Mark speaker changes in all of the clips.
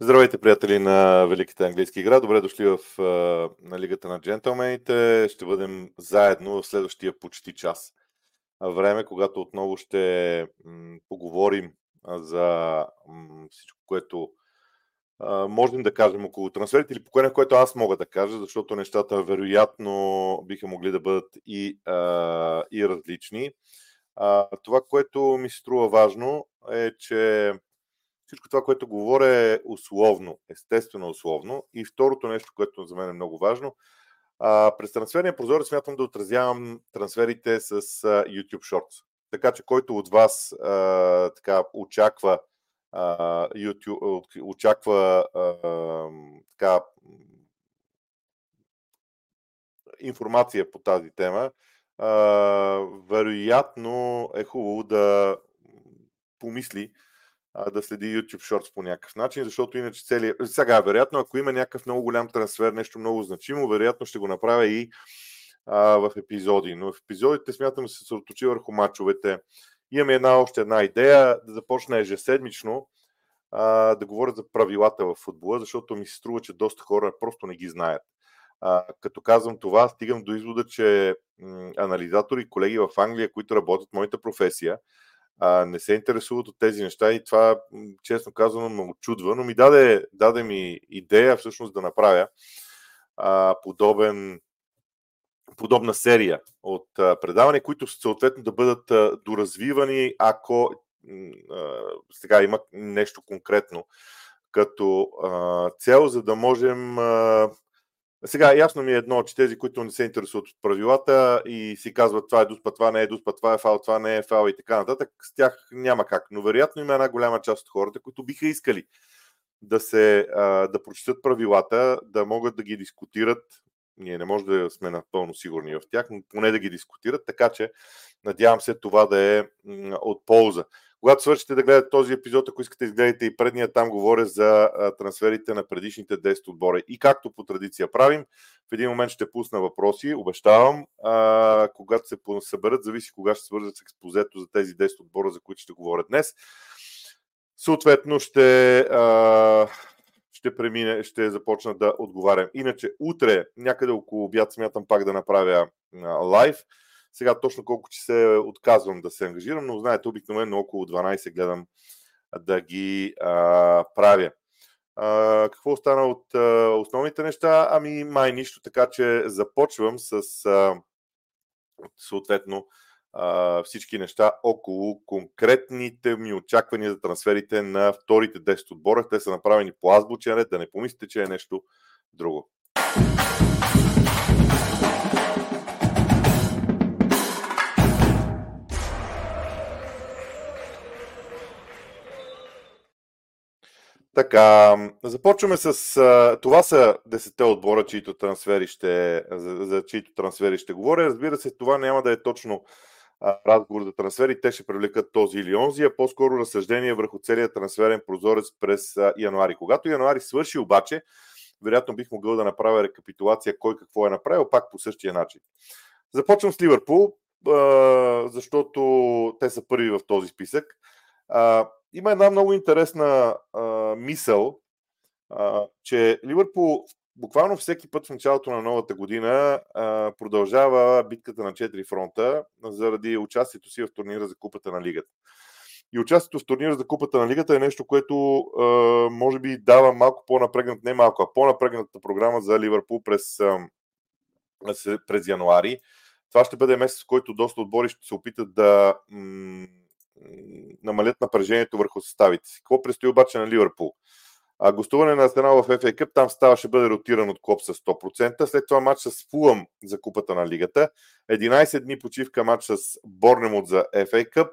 Speaker 1: Здравейте, приятели на Великата английски игра. Добре дошли в на Лигата на джентълмените. Ще бъдем заедно в следващия почти час време, когато отново ще поговорим за всичко, което можем да кажем около трансферите или по което аз мога да кажа, защото нещата вероятно биха могли да бъдат и, и различни. Това, което ми се струва важно е, че всичко това, което говоря е условно, естествено условно. И второто нещо, което за мен е много важно, а, през трансферния прозорец смятам да отразявам трансферите с а, YouTube Shorts. Така че който от вас а, така очаква а, YouTube, очаква а, така информация по тази тема, а, вероятно е хубаво да помисли да следи YouTube Shorts по някакъв начин, защото иначе целият... Сега, вероятно, ако има някакъв много голям трансфер, нещо много значимо, вероятно ще го направя и а, в епизоди. Но в епизодите смятам да се съсредоточи върху мачовете. Имаме една още една идея да започна ежеседмично а, да говоря за правилата в футбола, защото ми се струва, че доста хора просто не ги знаят. А, като казвам това, стигам до извода, че м- анализатори, колеги в Англия, които работят моята професия, а, не се интересуват от тези неща и това, честно казано, много чудва, но ми даде, даде ми идея всъщност да направя а, подобен, подобна серия от а, предавания, които съответно да бъдат а, доразвивани, ако а, сега има нещо конкретно като а, цел, за да можем а, сега, ясно ми е едно, че тези, които не се интересуват от правилата и си казват това е дуспа, това не е дуспа, това е фал, това не е фал и така нататък, с тях няма как. Но вероятно има една голяма част от хората, които биха искали да, се, да прочитат правилата, да могат да ги дискутират. Ние не може да сме напълно сигурни в тях, но поне да ги дискутират, така че надявам се това да е от полза. Когато свършите да гледате този епизод, ако искате да изгледате и предния, там говоря за трансферите на предишните 10 отбора. И както по традиция правим, в един момент ще пусна въпроси, обещавам, а, когато се съберат, зависи кога ще свържат с експозето за тези 10 отбора, за които ще говоря днес. Съответно ще, а, ще премине, ще започна да отговарям. Иначе утре, някъде около обяд, смятам пак да направя лайв. Сега точно колко че се отказвам да се ангажирам, но знаете, обикновено около 12 гледам да ги а, правя. А, какво остана от а, основните неща? Ами май нищо, така че започвам с а, съответно а, всички неща около конкретните ми очаквания за трансферите на вторите 10 отбора. Те са направени по азбучен ред, да не помислите, че е нещо друго. Така, започваме с... Това са десетте отбора, чието трансфери ще, за, за чието трансфери ще говоря. Разбира се, това няма да е точно разговор за трансфери. Те ще привлекат този или онзи, а по-скоро разсъждение върху целият трансферен прозорец през януари. Когато януари свърши обаче, вероятно бих могъл да направя рекапитулация кой какво е направил, пак по същия начин. Започвам с Ливърпул, защото те са първи в този списък има една много интересна а, мисъл, а, че Ливърпул буквално всеки път в началото на новата година а, продължава битката на четири фронта заради участието си в турнира за Купата на Лигата. И участието в турнира за Купата на Лигата е нещо, което а, може би дава малко по-напрегнат, не малко, а по-напрегната програма за Ливърпул през, през януари. Това ще бъде месец, в който доста отбори ще се опитат да намалят напрежението върху съставите си. Какво предстои обаче на Ливърпул? А, гостуване на Арсенал в FA Cup, там става ще бъде ротиран от Клоп с 100%. След това матч с Фулъм за купата на лигата. 11 дни почивка матч с Борнемот за FA Cup.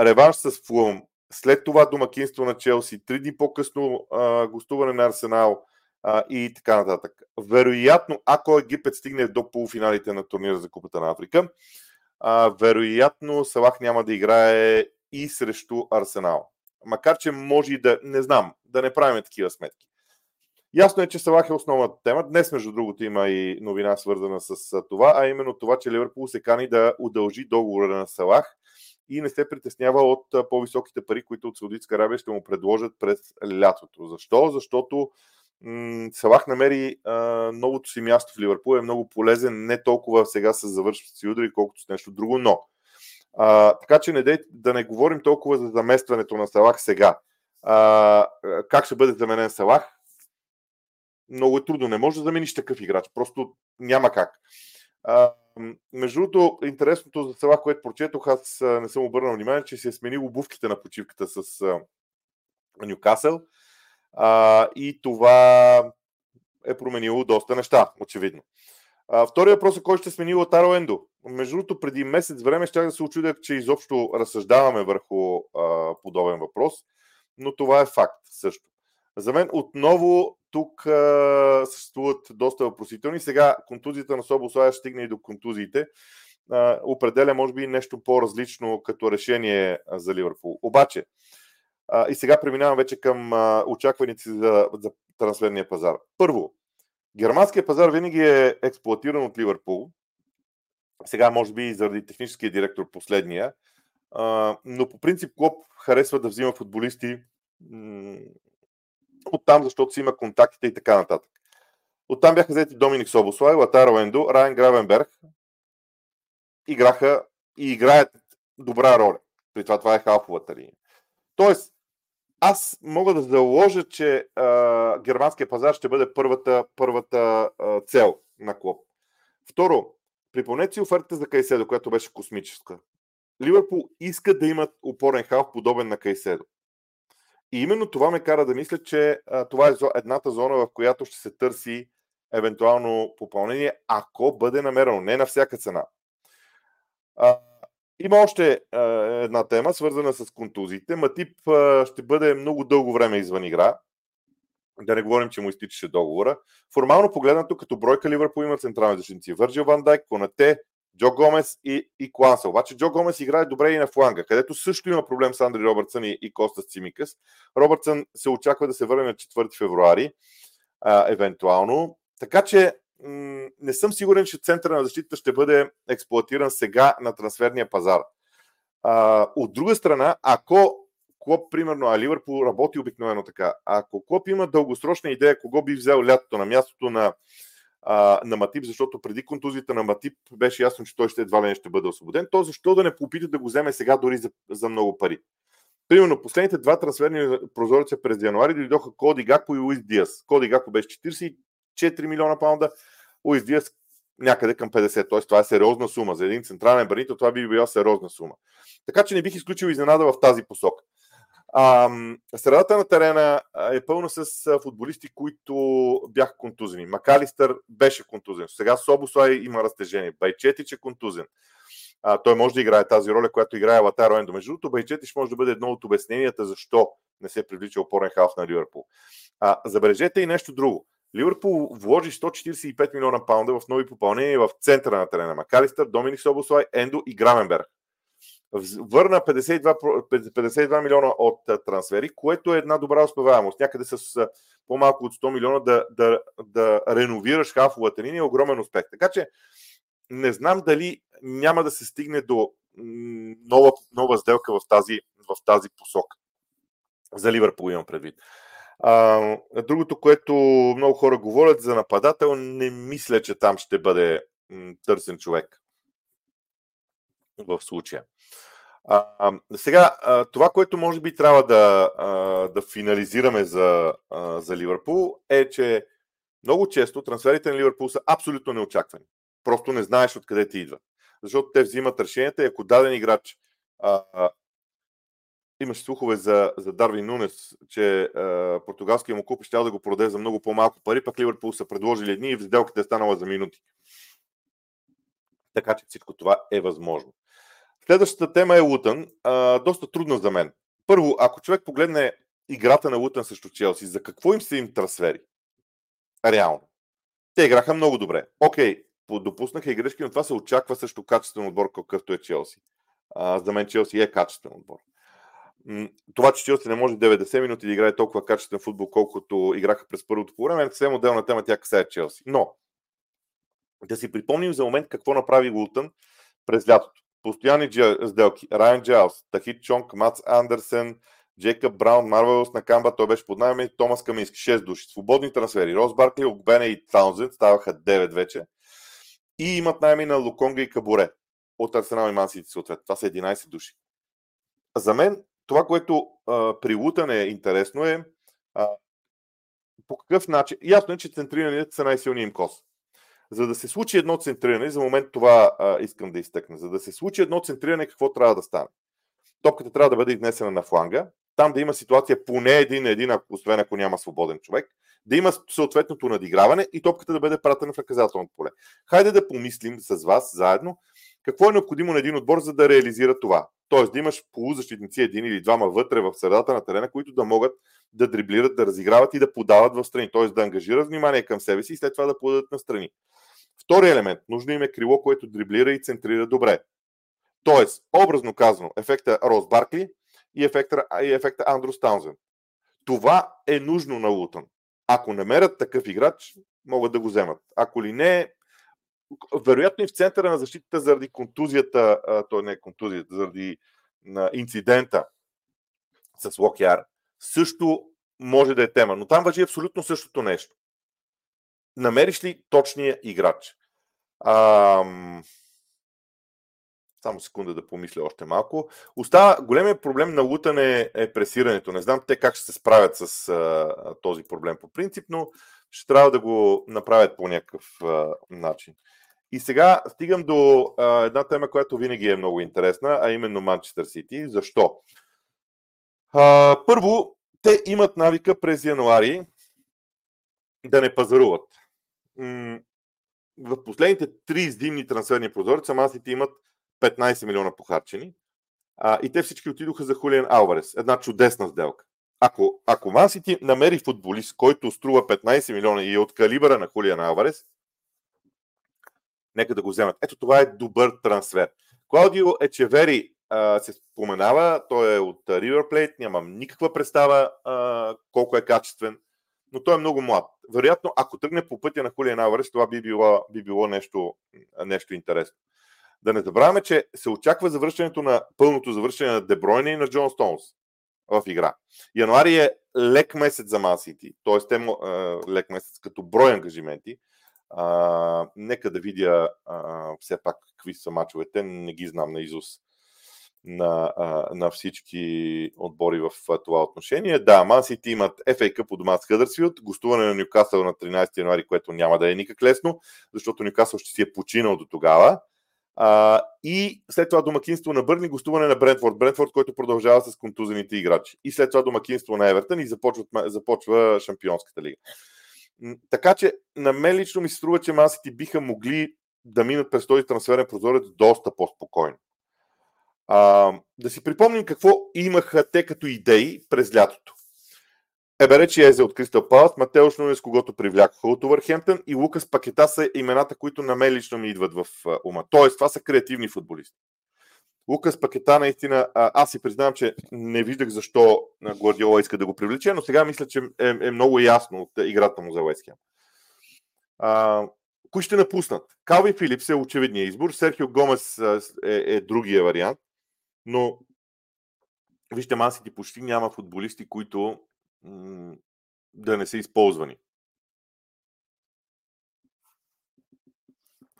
Speaker 1: Реванш с Фулъм. След това домакинство на Челси. Три дни по-късно а, гостуване на Арсенал а, и така нататък. Вероятно, ако Египет стигне до полуфиналите на турнира за Купата на Африка, а, вероятно Салах няма да играе и срещу Арсенал. Макар, че може и да, не знам, да не правим такива сметки. Ясно е, че Салах е основната тема. Днес, между другото, има и новина свързана с това, а именно това, че Ливърпул се кани да удължи договора на Салах и не се притеснява от по-високите пари, които от Саудитска Арабия ще му предложат през лятото. Защо? Защото Салах намери а, новото си място в Ливърпул, е много полезен, не толкова сега с завършващи си удари, колкото с нещо друго, но. А, така че не дей, да не говорим толкова за заместването на Салах сега. А, как ще бъде заменен Салах? Много е трудно. Не може да замениш такъв играч. Просто няма как. А, между другото, интересното за Салах, което прочетох, аз не съм обърнал внимание, че се е сменил обувките на почивката с Нюкасъл. А, и това е променило доста неща, очевидно. А, втория въпрос е кой ще смени Латаро Ендо. Между другото, преди месец време ще да се очудя, че изобщо разсъждаваме върху а, подобен въпрос, но това е факт също. За мен отново тук а, съществуват доста въпросителни. Сега контузията на Собо Слая ще стигне и до контузиите. А, определя, може би, нещо по-различно като решение за Ливърпул. Обаче, и сега преминавам вече към а, за, за трансферния пазар. Първо, германският пазар винаги е експлуатиран от Ливърпул. Сега, може би, и заради техническия директор последния. А, но по принцип Клоп харесва да взима футболисти м- оттам, защото си има контактите и така нататък. Оттам бяха взети Доминик Собослай, Латаро Ендо, Райан Гравенберг. Играха и играят добра роля. При това това е халфовата линия. Тоест, аз мога да заложа, че а, германския пазар ще бъде първата, първата а, цел на клуб. Второ, припомнете си офертата за Кайседо, която беше космическа. Ливърпул иска да имат опорен халф, подобен на Кайседо. И именно това ме кара да мисля, че а, това е едната зона, в която ще се търси евентуално попълнение, ако бъде намерено. Не на всяка цена. А, има още а, една тема, свързана с контузиите. Матип а, ще бъде много дълго време извън игра. Да не говорим, че му изтичаше договора. Формално погледнато, като бройка Ливърпул има централни защитници. Върджил Ван Дайк, Конате, Джо Гомес и, и Кланса. Обаче Джо Гомес играе добре и на фланга, където също има проблем с Андри Робъртсън и, и Коста Цимикас. Робъртсън се очаква да се върне на 4 февруари, а, евентуално. Така че не съм сигурен, че центъра на защита ще бъде експлуатиран сега на трансферния пазар. От друга страна, ако Клоп, примерно, а Ливърпул работи обикновено така, ако Клоп има дългосрочна идея кого би взел лятото на мястото на, на Матип, защото преди контузията на Матип беше ясно, че той ще едва ли не ще бъде освободен, то защо да не попита да го вземе сега дори за, за много пари? Примерно, последните два трансферни прозореца през януари дойдоха Коди Гако и Луис Диас. Коди Гако беше 4 милиона паунда, Луис Диас някъде към 50. Т.е. това е сериозна сума. За един централен бранител това би била сериозна сума. Така че не бих изключил изненада в тази посока. А, средата на терена е пълна с футболисти, които бяха контузени. Макалистър беше контузен. Сега Собослай има разтежение. Байчетич е контузен. А, той може да играе тази роля, която играе Латаро Ендо. Между другото, Байчетич може да бъде едно от обясненията защо не се привлича опорен халф на Ливърпул. А, забележете и нещо друго. Ливърпул вложи 145 милиона паунда в нови попълнения в центъра на терена. Макалистър, Доминик Собослай, Ендо и Граменберг. Върна 52, 52 милиона от трансфери, което е една добра успеваемост. Някъде с по-малко от 100 милиона да, да, да реновираш хафовата линия е огромен успех. Така че не знам дали няма да се стигне до нова, нова сделка в тази, в тази посока. За Ливърпул имам предвид. А, другото, което много хора говорят за нападател, не мисля, че там ще бъде търсен човек в случая. А, а, сега, а, това, което може би трябва да, а, да финализираме за, а, за Ливърпул е, че много често трансферите на Ливърпул са абсолютно неочаквани. Просто не знаеш откъде ти идва. Защото те взимат решенията и ако даден играч а, имаше слухове за, за Дарвин Нунес, че е, португалския му клуб ще да го продаде за много по-малко пари, пък Ливърпул са предложили едни и сделката е станала за минути. Така че всичко това е възможно. Следващата тема е Лутън. Е, доста трудно за мен. Първо, ако човек погледне играта на Лутън срещу Челси, за какво им са им трансфери? Реално. Те играха много добре. Окей, допуснаха и грешки, но това се очаква също качествен отбор, какъвто е Челси. А, за мен Челси е качествен отбор това, че Челси не може 90 минути да играе толкова качествен футбол, колкото играха през първото по време, е съвсем отделна тема, тя касае Челси. Но, да си припомним за момент какво направи Гултън през лятото. Постоянни сделки. Райан Джайлс, Тахит Чонг, Мац Андерсен, Джейкъб Браун, Марвелс на Камба, той беше под найем и Томас Камински, 6 души. Свободни трансфери. Рос Баркли, Огбене и Таунзен, ставаха 9 вече. И имат найми на Луконга и Каборе от Арсенал и Мансити съответно. Това са 11 души. За мен това, което а, при Лутън е интересно е а, по какъв начин. Ясно е, че центрираните са най-силният им кос. За да се случи едно центриране, за момент това а, искам да изтъкна, за да се случи едно центриране, какво трябва да стане? Топката трябва да бъде изнесена на фланга, там да има ситуация поне един на един, освен ако няма свободен човек, да има съответното надиграване и топката да бъде пратена в наказателното поле. Хайде да помислим с вас заедно какво е необходимо на един отбор, за да реализира това. Тоест да имаш полузащитници един или двама вътре в средата на терена, които да могат да дриблират, да разиграват и да подават в страни. Т.е. да ангажират внимание към себе си и след това да подадат на страни. Втори елемент. Нужно им е крило, което дриблира и центрира добре. Тоест, образно казано, ефекта Рос Баркли и ефекта, и ефекта Андрус Таунзен. Това е нужно на Лутън. Ако намерят такъв играч, могат да го вземат. Ако ли не, вероятно и в центъра на защитата заради контузията, то не е контузията, заради инцидента с Локяр, също може да е тема. Но там въжи абсолютно същото нещо. Намериш ли точния играч? Ам... Само секунда да помисля още малко. Остава големият проблем на Лутане е пресирането. Не знам те как ще се справят с а, този проблем по принцип, но ще трябва да го направят по някакъв а, начин. И сега стигам до а, една тема, която винаги е много интересна, а именно Манчестър Сити. Защо? А, първо, те имат навика през януари да не пазаруват. М- в последните три зимни трансферни прозореца Мансити имат 15 милиона похарчени. А, и те всички отидоха за Хулиан Алварес. Една чудесна сделка. Ако, ако Мансити намери футболист, който струва 15 милиона и е от калибъра на Хулиан Алварес, нека да го вземат. Ето това е добър трансфер. Клаудио Ечевери а, се споменава, той е от River Plate, нямам никаква представа а, колко е качествен, но той е много млад. Вероятно, ако тръгне по пътя на Хулиан Алварес, това би било, би било нещо, нещо интересно. Да не забравяме, че се очаква завършването на пълното завършване на Дебройна и на Джон Стоунс в игра. Януари е лек месец за Ман Сити, т.е. те лек месец като брой ангажименти. А, нека да видя а, все пак какви са мачовете, не ги знам на Изус на, а, на всички отбори в това отношение. Да, Ман Сити имат FA Cup от дома с Хъдърсфилд, гостуване на Нюкасъл на 13 януари, което няма да е никак лесно, защото Нюкасъл ще си е починал до тогава. А, и след това домакинство на Бърни, гостуване на Брентфорд. Брентфорд, който продължава с контузените играчи. И след това домакинство на Евертън и започва, започва Шампионската лига. Така че на мен лично ми се струва, че Масити биха могли да минат през този трансферен прозорец доста по-спокойно. А, да си припомним какво имаха те като идеи през лятото. Еберечи Езе от Кристал Палас, Матеош Нунес, когото привлякоха от Увърхемптън и Лукас Пакета са имената, които на мен лично ми идват в ума. Тоест, това са креативни футболисти. Лукас Пакета наистина, аз си признавам, че не виждах защо Гвардиола иска да го привлече, но сега мисля, че е, е много ясно от играта му за Уеския. Кои ще напуснат? Калви Филипс е очевидният избор, Серхио Гомес е, е другия вариант, но вижте, Мансити почти няма футболисти, които м- да не са използвани.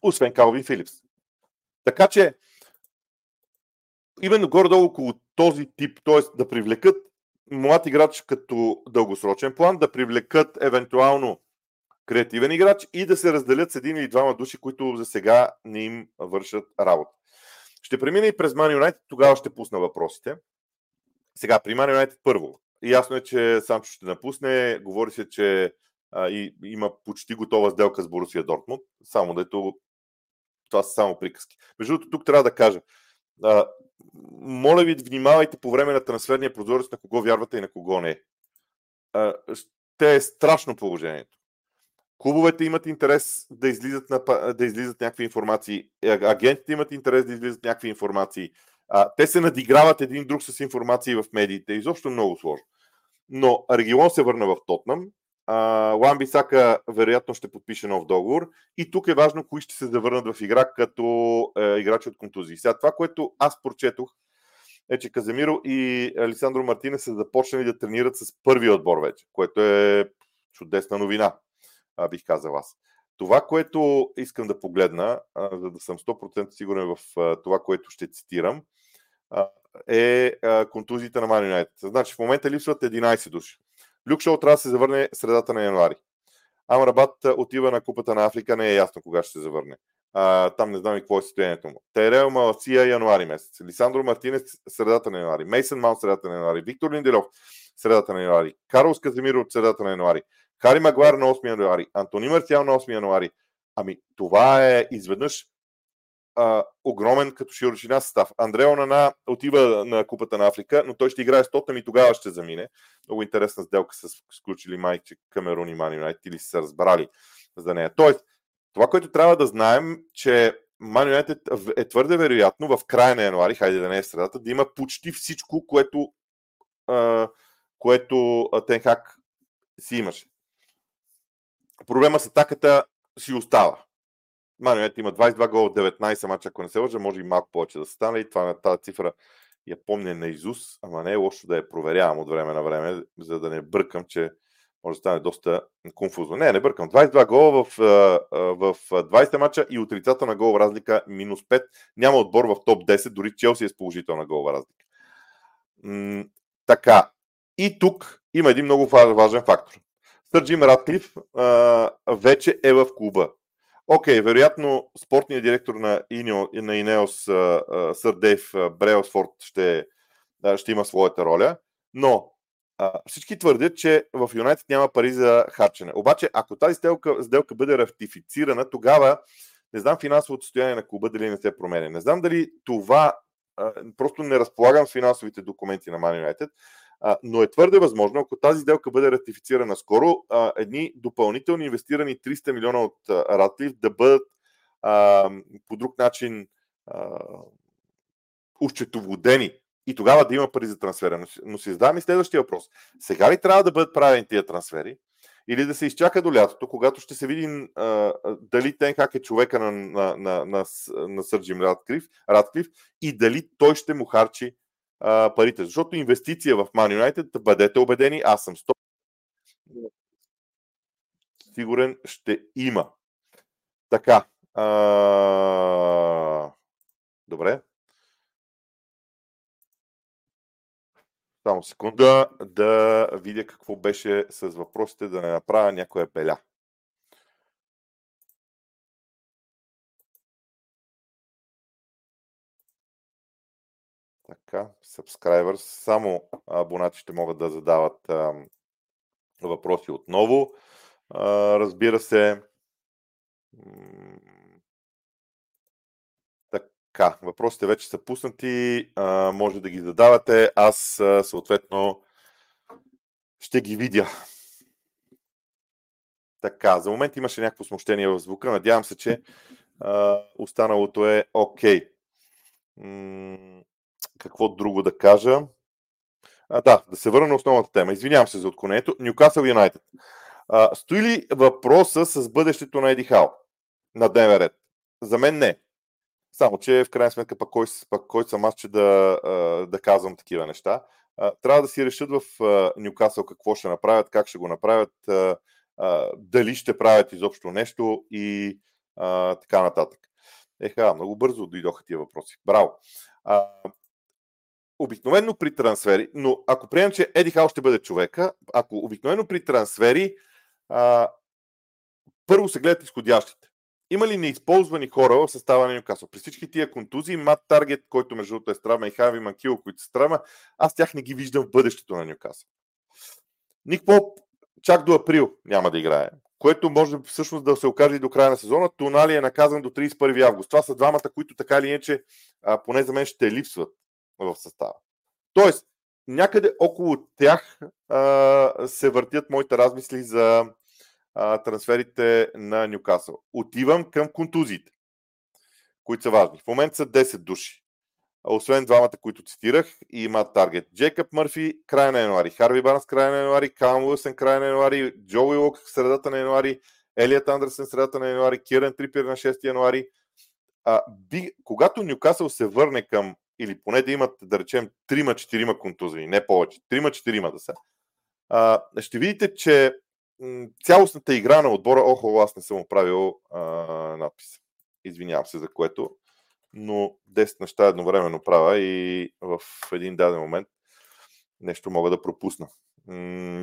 Speaker 1: Освен Калвин Филипс. Така че именно горе-долу около този тип, т.е. да привлекат млад играч като дългосрочен план, да привлекат евентуално креативен играч и да се разделят с един или двама души, които за сега не им вършат работа. Ще премина и през Man United, тогава ще пусна въпросите. Сега, при Man United първо. Ясно е, че Санчо ще напусне. Говори се, че а, и, има почти готова сделка с Борусия Дортмунд. Само дето това са само приказки. Между другото, тук трябва да кажа. А, моля ви, внимавайте по време на трансферния прозорец на кого вярвате и на кого не. Ще е страшно положението. Клубовете имат интерес да излизат, на, да излизат някакви информации, агентите имат интерес да излизат някакви информации. А, те се надиграват един друг с информации в медиите. Изобщо много сложно. Но Регион се върна в Тотнам Ламбисака Бисака вероятно ще подпише нов договор и тук е важно кои ще се завърнат в игра като е, играчи от контузии. Сега това, което аз прочетох, е, че Каземиро и Александро Мартинес са започнали да тренират с първия отбор вече, което е чудесна новина, бих казал аз. Това, което искам да погледна, за да съм 100% сигурен в това, което ще цитирам, е контузиите на Man. Значи в момента липсват 11 души. Люк Шоу трябва да се завърне средата на януари. Амрабат отива на Купата на Африка, не е ясно кога ще се завърне. А, там не знам и какво е състоянието му. Терел Маласия януари месец. Лисандро Мартинес средата на януари. Мейсън Маунт средата на януари. Виктор Линделов средата на януари. Карлос Каземиро от средата на януари. Хари Магуар на 8 януари. Антони Мартиал на 8 януари. Ами, това е изведнъж а, огромен като широчина състав. Андрео Онана отива на Купата на Африка, но той ще играе с Тотъм и тогава ще замине. Много интересна сделка са сключили майче Камерун и Мани Юнайтед или са разбрали за нея. Тоест, това, което трябва да знаем, че Ман Юнайтед е твърде вероятно в края на януари, хайде да не е в средата, да има почти всичко, което, а, което Тенхак си имаше. Проблема с атаката си остава. Ман има 22 гола от 19 мача, ако не се лъжа, може и малко повече да стане и това, тази цифра я помня на Изус, ама не е лошо да я проверявам от време на време, за да не бъркам, че може да стане доста конфузно. Не, не бъркам. 22 гола в, в 20 мача и отрицателна голова разлика минус 5. Няма отбор в топ 10, дори Челси е с положителна голова разлика. М- така. И тук има един много важен фактор. Сър Джим Радклиф а, вече е в клуба. Окей, okay, вероятно спортният директор на, Инео, на Инеос, сър Дейв Брейлсфорд, ще, ще има своята роля, но а, всички твърдят, че в Юнайтед няма пари за харчене. Обаче, ако тази сделка, сделка бъде ратифицирана, тогава не знам финансовото състояние на клуба дали не се променя. Не знам дали това, а, просто не разполагам с финансовите документи на Man United, но е твърде възможно, ако тази сделка бъде ратифицирана скоро, а, едни допълнителни инвестирани 300 милиона от Ратлив да бъдат а, по друг начин ущетоводени и тогава да има пари за трансфера. Но, но си задавам и следващия въпрос. Сега ли трябва да бъдат правени тия трансфери? Или да се изчака до лятото, когато ще се види а, дали Тенхак е човека на, на, на, на, на Сърджим Радклиф, Радклиф и дали той ще му харчи а, парите. Защото инвестиция в Man United, бъдете убедени, аз съм 100 сигурен ще има. Така. А... Добре. Само секунда да видя какво беше с въпросите, да не направя някоя беля. Така, subscribers. Само абонати ще могат да задават а, въпроси отново. А, разбира се, така, въпросите вече са пуснати, а, може да ги задавате. Аз а, съответно ще ги видя. Така, за момент имаше някакво смущение в звука. Надявам се, че а, останалото е окей. Okay. Какво друго да кажа? А, да, да се върна на основната тема. Извинявам се за отклонението. Ньюкасъл Юнайтед. Стои ли въпроса с бъдещето на Еди Хал на дневен ред? За мен не. Само, че в крайна сметка пък кой, пък кой съм аз, че да, да казвам такива неща. Трябва да си решат в Ньюкасъл какво ще направят, как ще го направят, дали ще правят изобщо нещо и така нататък. Еха, много бързо дойдоха тия въпроси. Браво! Обикновено при трансфери, но ако приемем, че Еди Хал ще бъде човека, ако обикновено при трансфери, а, първо се гледат изходящите. Има ли неизползвани хора в състава на Ньюкасъл? При всички тия контузии, Мат Таргет, който между другото е страма, и Хави Манкило, които са страма, аз тях не ги виждам в бъдещето на Ньюкасъл. Ник Поп чак до април няма да играе, което може всъщност да се окаже и до края на сезона. Тонали е наказан до 31 август. Това са двамата, които така или иначе, поне за мен ще липсват в състава. Тоест, някъде около тях а, се въртят моите размисли за а, трансферите на Ньюкасъл. Отивам към контузиите, които са важни. В момента са 10 души. освен двамата, които цитирах, има таргет Джейкъб Мърфи, края на януари, Харви Барнс, края на януари, Калм Уилсън, края на януари, Джоуи Лок, средата на януари, Елият Андерсен, средата на януари, Кирен Трипир на 6 януари. А, би, когато Нюкасъл се върне към, или поне да имат, да речем, 3-4 контузии, не повече, 3-4 да са, ще видите, че цялостната игра на отбора, охо, аз не съм оправил а, надпис. Извинявам се за което, но 10 неща едновременно правя и в един даден момент нещо мога да пропусна.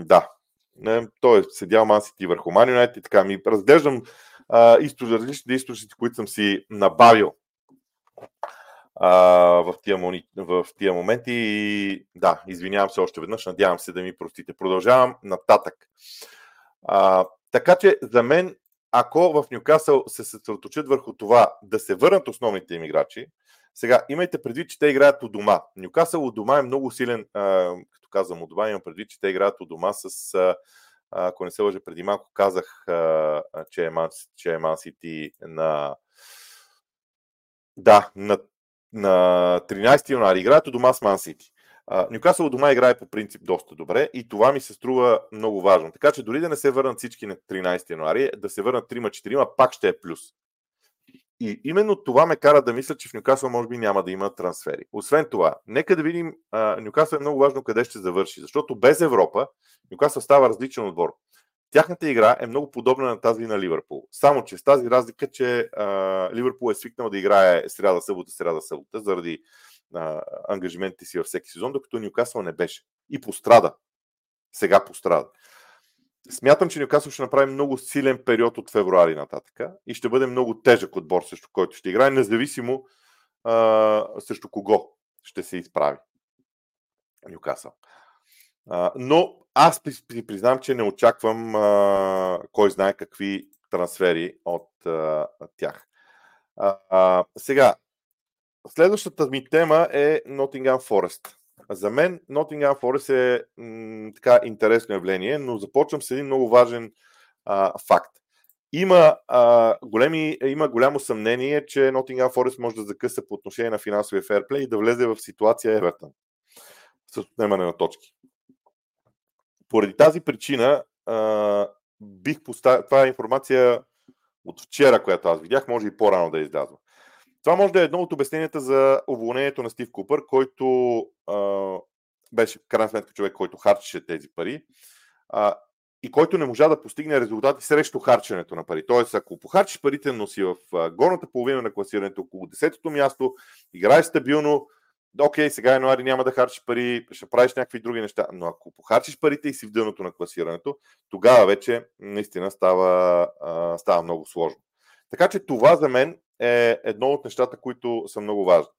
Speaker 1: Да, не, той е седял Ман върху Ман и така ми разглеждам а, различните източници, които съм си набавил а, в, тия, в тия моменти и да, извинявам се още веднъж, надявам се да ми простите. Продължавам нататък. А, така че за мен, ако в Нюкасъл се съсредоточат върху това да се върнат основните им играчи, сега имайте предвид, че те играят у дома. Нюкасъл у дома е много силен, а, като казвам у дома, имам предвид, че те играят у дома с, а, ако не се лъжа, преди малко казах, е че е Ман Сити на да, на, на 13 януари играят у дома с Ман Сити. Нюкасъл дома играе по принцип доста добре и това ми се струва много важно. Така че дори да не се върнат всички на 13 януари, да се върнат 3-4, пак ще е плюс. И именно това ме кара да мисля, че в Нюкасъл може би няма да има трансфери. Освен това, нека да видим, Нюкасъл е много важно къде ще завърши, защото без Европа Нюкасъл става различен отбор. Тяхната игра е много подобна на тази на Ливърпул. Само, че с тази разлика, че а, Ливърпул е свикнал да играе сряда, събота, сряда, събота, заради а, ангажиментите си във всеки сезон, докато Нюкасъл не беше. И пострада. Сега пострада. Смятам, че Нюкасъл ще направи много силен период от февруари нататък и ще бъде много тежък отбор, срещу който ще играе, независимо а, срещу кого ще се изправи Нюкасъл. Но аз признавам, че не очаквам а, кой знае какви трансфери от а, тях. А, а, сега, Следващата ми тема е Nottingham Forest. За мен Nottingham Forest е м, така интересно явление, но започвам с един много важен а, факт. Има, а, големи, има голямо съмнение, че Nottingham Forest може да закъса по отношение на финансовия ферплей и да влезе в ситуация Евертън с отнемане на точки. Поради тази причина а, бих поставил... Това е информация от вчера, която аз видях, може и по-рано да излязла. Това може да е едно от обясненията за уволнението на Стив Купър, който а, беше крайна сметка човек, който харчеше тези пари а, и който не можа да постигне резултати срещу харченето на пари. Тоест, ако похарчиш парите, но си в горната половина на класирането, около 10-то място, играеш стабилно, окей, сега януари няма да харчиш пари, ще правиш някакви други неща, но ако похарчиш парите и си в дъното на класирането, тогава вече наистина става, става много сложно. Така че това за мен е едно от нещата, които са много важни.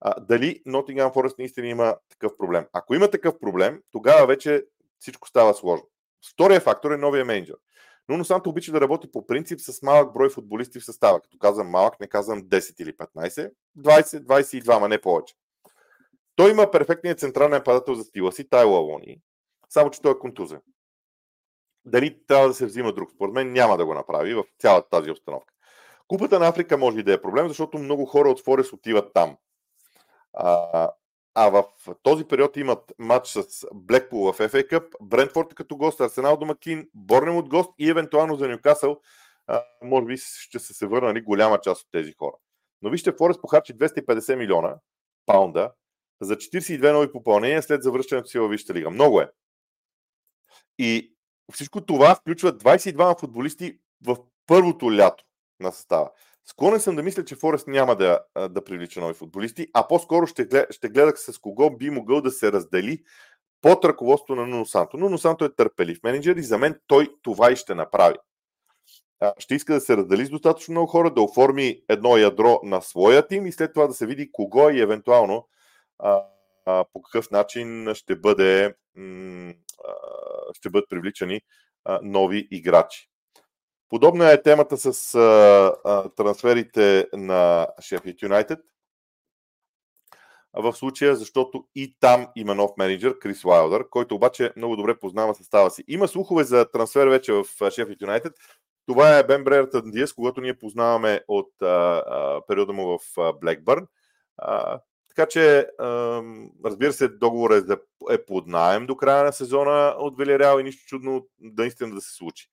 Speaker 1: А, дали Nottingham Forest наистина има такъв проблем? Ако има такъв проблем, тогава вече всичко става сложно. Втория фактор е новия менеджер. Но Санто обича да работи по принцип с малък брой футболисти в състава. Като казвам малък, не казвам 10 или 15, 20, 22, ма не повече. Той има перфектният централен падател за стила си, Тайло Алони, само че той е контузен. Дали трябва да се взима друг? Според мен няма да го направи в цялата тази обстановка. Купата на Африка може и да е проблем, защото много хора от Форес отиват там. А, а в този период имат матч с Блекпул в FA Cup, Брентфорд като гост, Арсенал домакин, Борнем от гост и евентуално за Нюкасъл, може би ще се се върнали голяма част от тези хора. Но вижте, Форест похарчи 250 милиона паунда за 42 нови попълнения след завръщането си във Висшата лига. Много е. И всичко това включва 22 футболисти в първото лято на състава. Склонен съм да мисля, че Форест няма да, да привлича нови футболисти, а по-скоро ще, ще гледах с кого би могъл да се раздели под ръководство на Нуно Санто. Нуно Санто е търпелив менеджер и за мен той това и ще направи. Ще иска да се раздели с достатъчно много хора, да оформи едно ядро на своя тим и след това да се види кого и евентуално по какъв начин ще бъде ще бъдат привличани нови играчи. Подобна е темата с трансферите на Sheffield Юнайтед. В случая, защото и там има нов менеджер, Крис Уайлдър, който обаче много добре познава състава си. Има слухове за трансфер вече в Sheffield Юнайтед. Това е Бен Брейъртън Диас, когато ние познаваме от периода му в Блекбърн. Така че, разбира се, договорът е, е под найем до края на сезона от Велиреал и нищо чудно да наистина да се случи.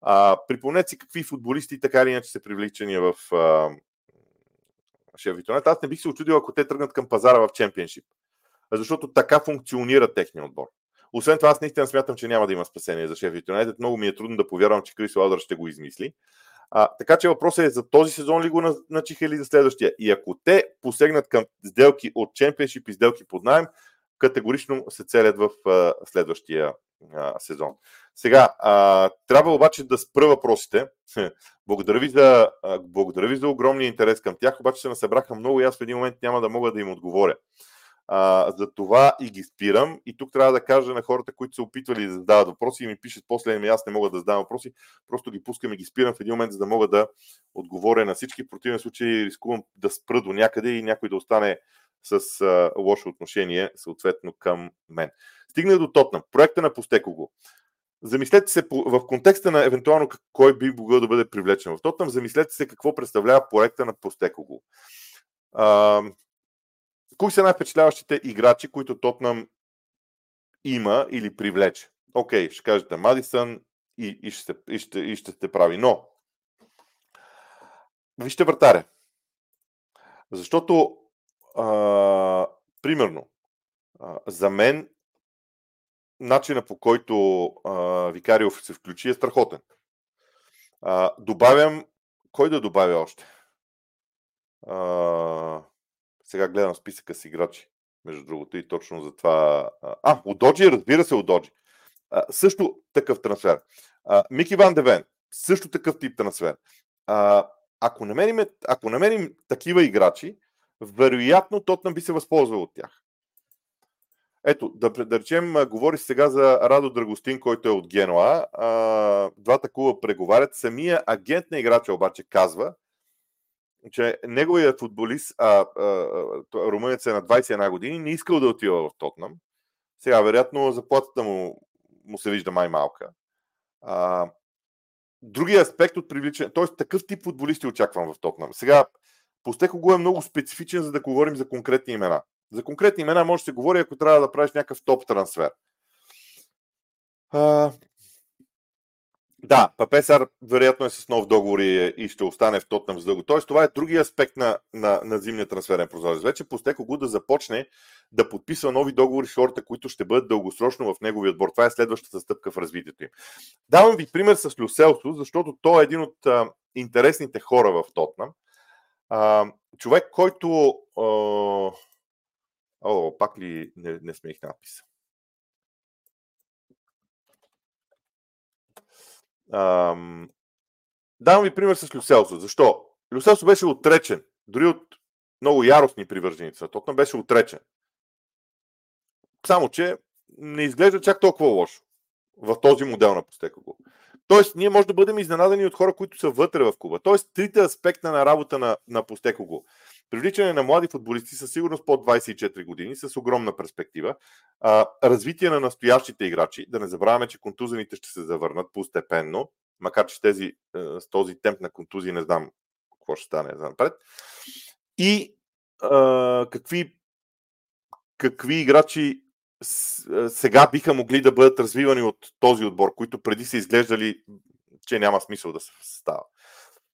Speaker 1: А, припомнете си какви футболисти така или иначе са привличани в Шеф Юнайтед. Аз не бих се очудил, ако те тръгнат към пазара в чемпионшип. Защото така функционира техния отбор. Освен това, аз наистина смятам, че няма да има спасение за Шеф Юнайтед. Много ми е трудно да повярвам, че Крис Ладър ще го измисли. А, така че въпросът е за този сезон ли го начиха или за следващия. И ако те посегнат към сделки от чемпионшип и сделки под найем, категорично се целят в а, следващия а, сезон. Сега, а, трябва обаче да спра въпросите. Благодаря ви, за, а, благодаря ви за огромния интерес към тях, обаче се насъбраха много и аз в един момент няма да мога да им отговоря. А, за това и ги спирам. И тук трябва да кажа на хората, които са опитвали да задават въпроси и ми пишат после, ами аз не мога да задавам въпроси, просто ги пускам и ги спирам в един момент, за да мога да отговоря на всички. В противен случай рискувам да спра до някъде и някой да остане с а, лошо отношение, съответно към мен. Стигна до Тотнам. Проекта на Постекого. Замислете се в контекста на евентуално кой би могъл да бъде привлечен в Тотнам, замислете се какво представлява проекта на Постекого. Кои са най-впечатляващите играчи, които Тотнам има или привлече? Окей, ще кажете Мадисън и, и, ще, и, ще, и ще сте прави. Но, вижте вратаря. Защото, а, примерно, а, за мен начина по който а, Викариов се включи е страхотен. А, добавям, кой да добавя още? А, сега гледам списъка с играчи, между другото, и точно за това. А, Удоджи, разбира се, Удоджи. Също такъв трансфер. А, Мики Ван Девен, също такъв тип трансфер. А, ако, намерим, ако намерим такива играчи, вероятно Тотнам би се възползвал от тях. Ето, да, да речем, говори сега за Радо Драгостин, който е от Генуа. А, двата клуба преговарят. Самия агент на играча обаче казва, че неговият футболист, а, а, румънец е на 21 години, не искал да отива в Тотнам. Сега, вероятно, заплатата му, му се вижда май малка. А, другия аспект от привличане, т.е. такъв тип футболисти очаквам в Тотнам. Сега, Постеко го е много специфичен, за да говорим за конкретни имена. За конкретни имена може да се говори, ако трябва да правиш някакъв топ трансфер. А, да, Папесар вероятно е с нов договор и, и ще остане в Тотнам с дълго. Тоест, това е другия аспект на, на, на зимния трансферен прозорец. Вече Постеко го да започне да подписва нови договори с хората, които ще бъдат дългосрочно в неговия отбор. Това е следващата стъпка в развитието им. Давам ви пример с Люселсо, защото той е един от а, интересните хора в Тотнам. А, човек, който. А... О, пак ли не, не смех надписа? Ам... Давам ви пример с Люселсо. Защо? Люселсо беше отречен, дори от много яростни привърженици. Тотнам беше отречен. Само, че не изглежда чак толкова лошо в този модел на Постекого. Тоест, ние може да бъдем изненадани от хора, които са вътре в клуба. Тоест, трите аспекта на работа на, на Постекого. Привличане на млади футболисти със сигурност под 24 години, с огромна перспектива. А, развитие на настоящите играчи. Да не забравяме, че контузените ще се завърнат постепенно, макар че тези, е, с този темп на контузии не знам какво ще стане за напред. И а, какви, какви играчи сега биха могли да бъдат развивани от този отбор, които преди са изглеждали, че няма смисъл да се става.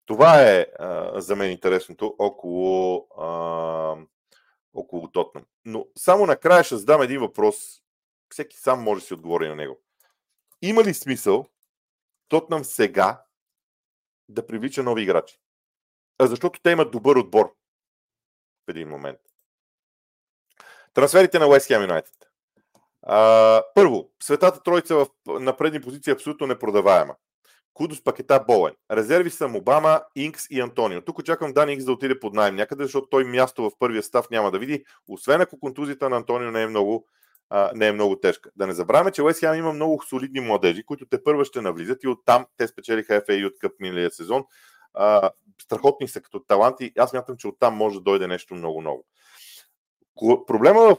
Speaker 1: Това е а, за мен интересното около, а, около Тотнам. Но само накрая ще задам един въпрос. Всеки сам може да си отговори на него. Има ли смисъл Тотнам сега да привлича нови играчи? А защото те имат добър отбор в един момент. Трансферите на West Ham United. А, първо, светата троица в, на предни позиции е абсолютно непродаваема. Кудос пакета болен. Резерви са Обама, Инкс и Антонио. Тук очаквам Дан Инкс да отиде под найем някъде, защото той място в първия став няма да види, освен ако контузията на Антонио не е много, а, не е много тежка. Да не забравяме, че Уест има много солидни младежи, които те първо ще навлизат и оттам те спечелиха FA от къп миналия сезон. А, страхотни са като таланти. Аз мятам, че оттам може да дойде нещо много-много. Проблема в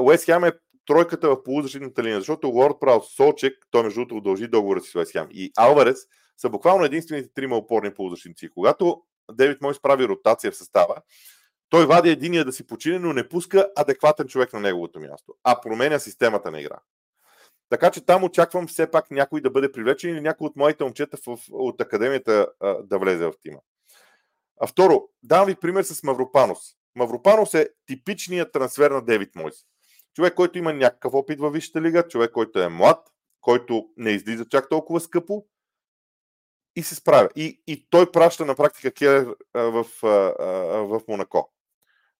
Speaker 1: Уест Хем е тройката в полузащитната линия, защото Лорд Праус, Солчек, той между другото удължи договора си с Уест Хем и Алварес са буквално единствените трима опорни полузащитници. Когато Девид Мой прави ротация в състава, Той вади единия да си почине, но не пуска адекватен човек на неговото място, а променя системата на игра. Така че там очаквам все пак някой да бъде привлечен или някой от моите момчета в, от академията а, да влезе в тима. А второ, давам ви пример с Мавропанос. Мавропанос е типичният трансфер на Девит Мойс. Човек, който има някакъв опит във Висшата лига, човек, който е млад, който не излиза чак толкова скъпо и се справя. И, и той праща на практика Келер в, в Монако.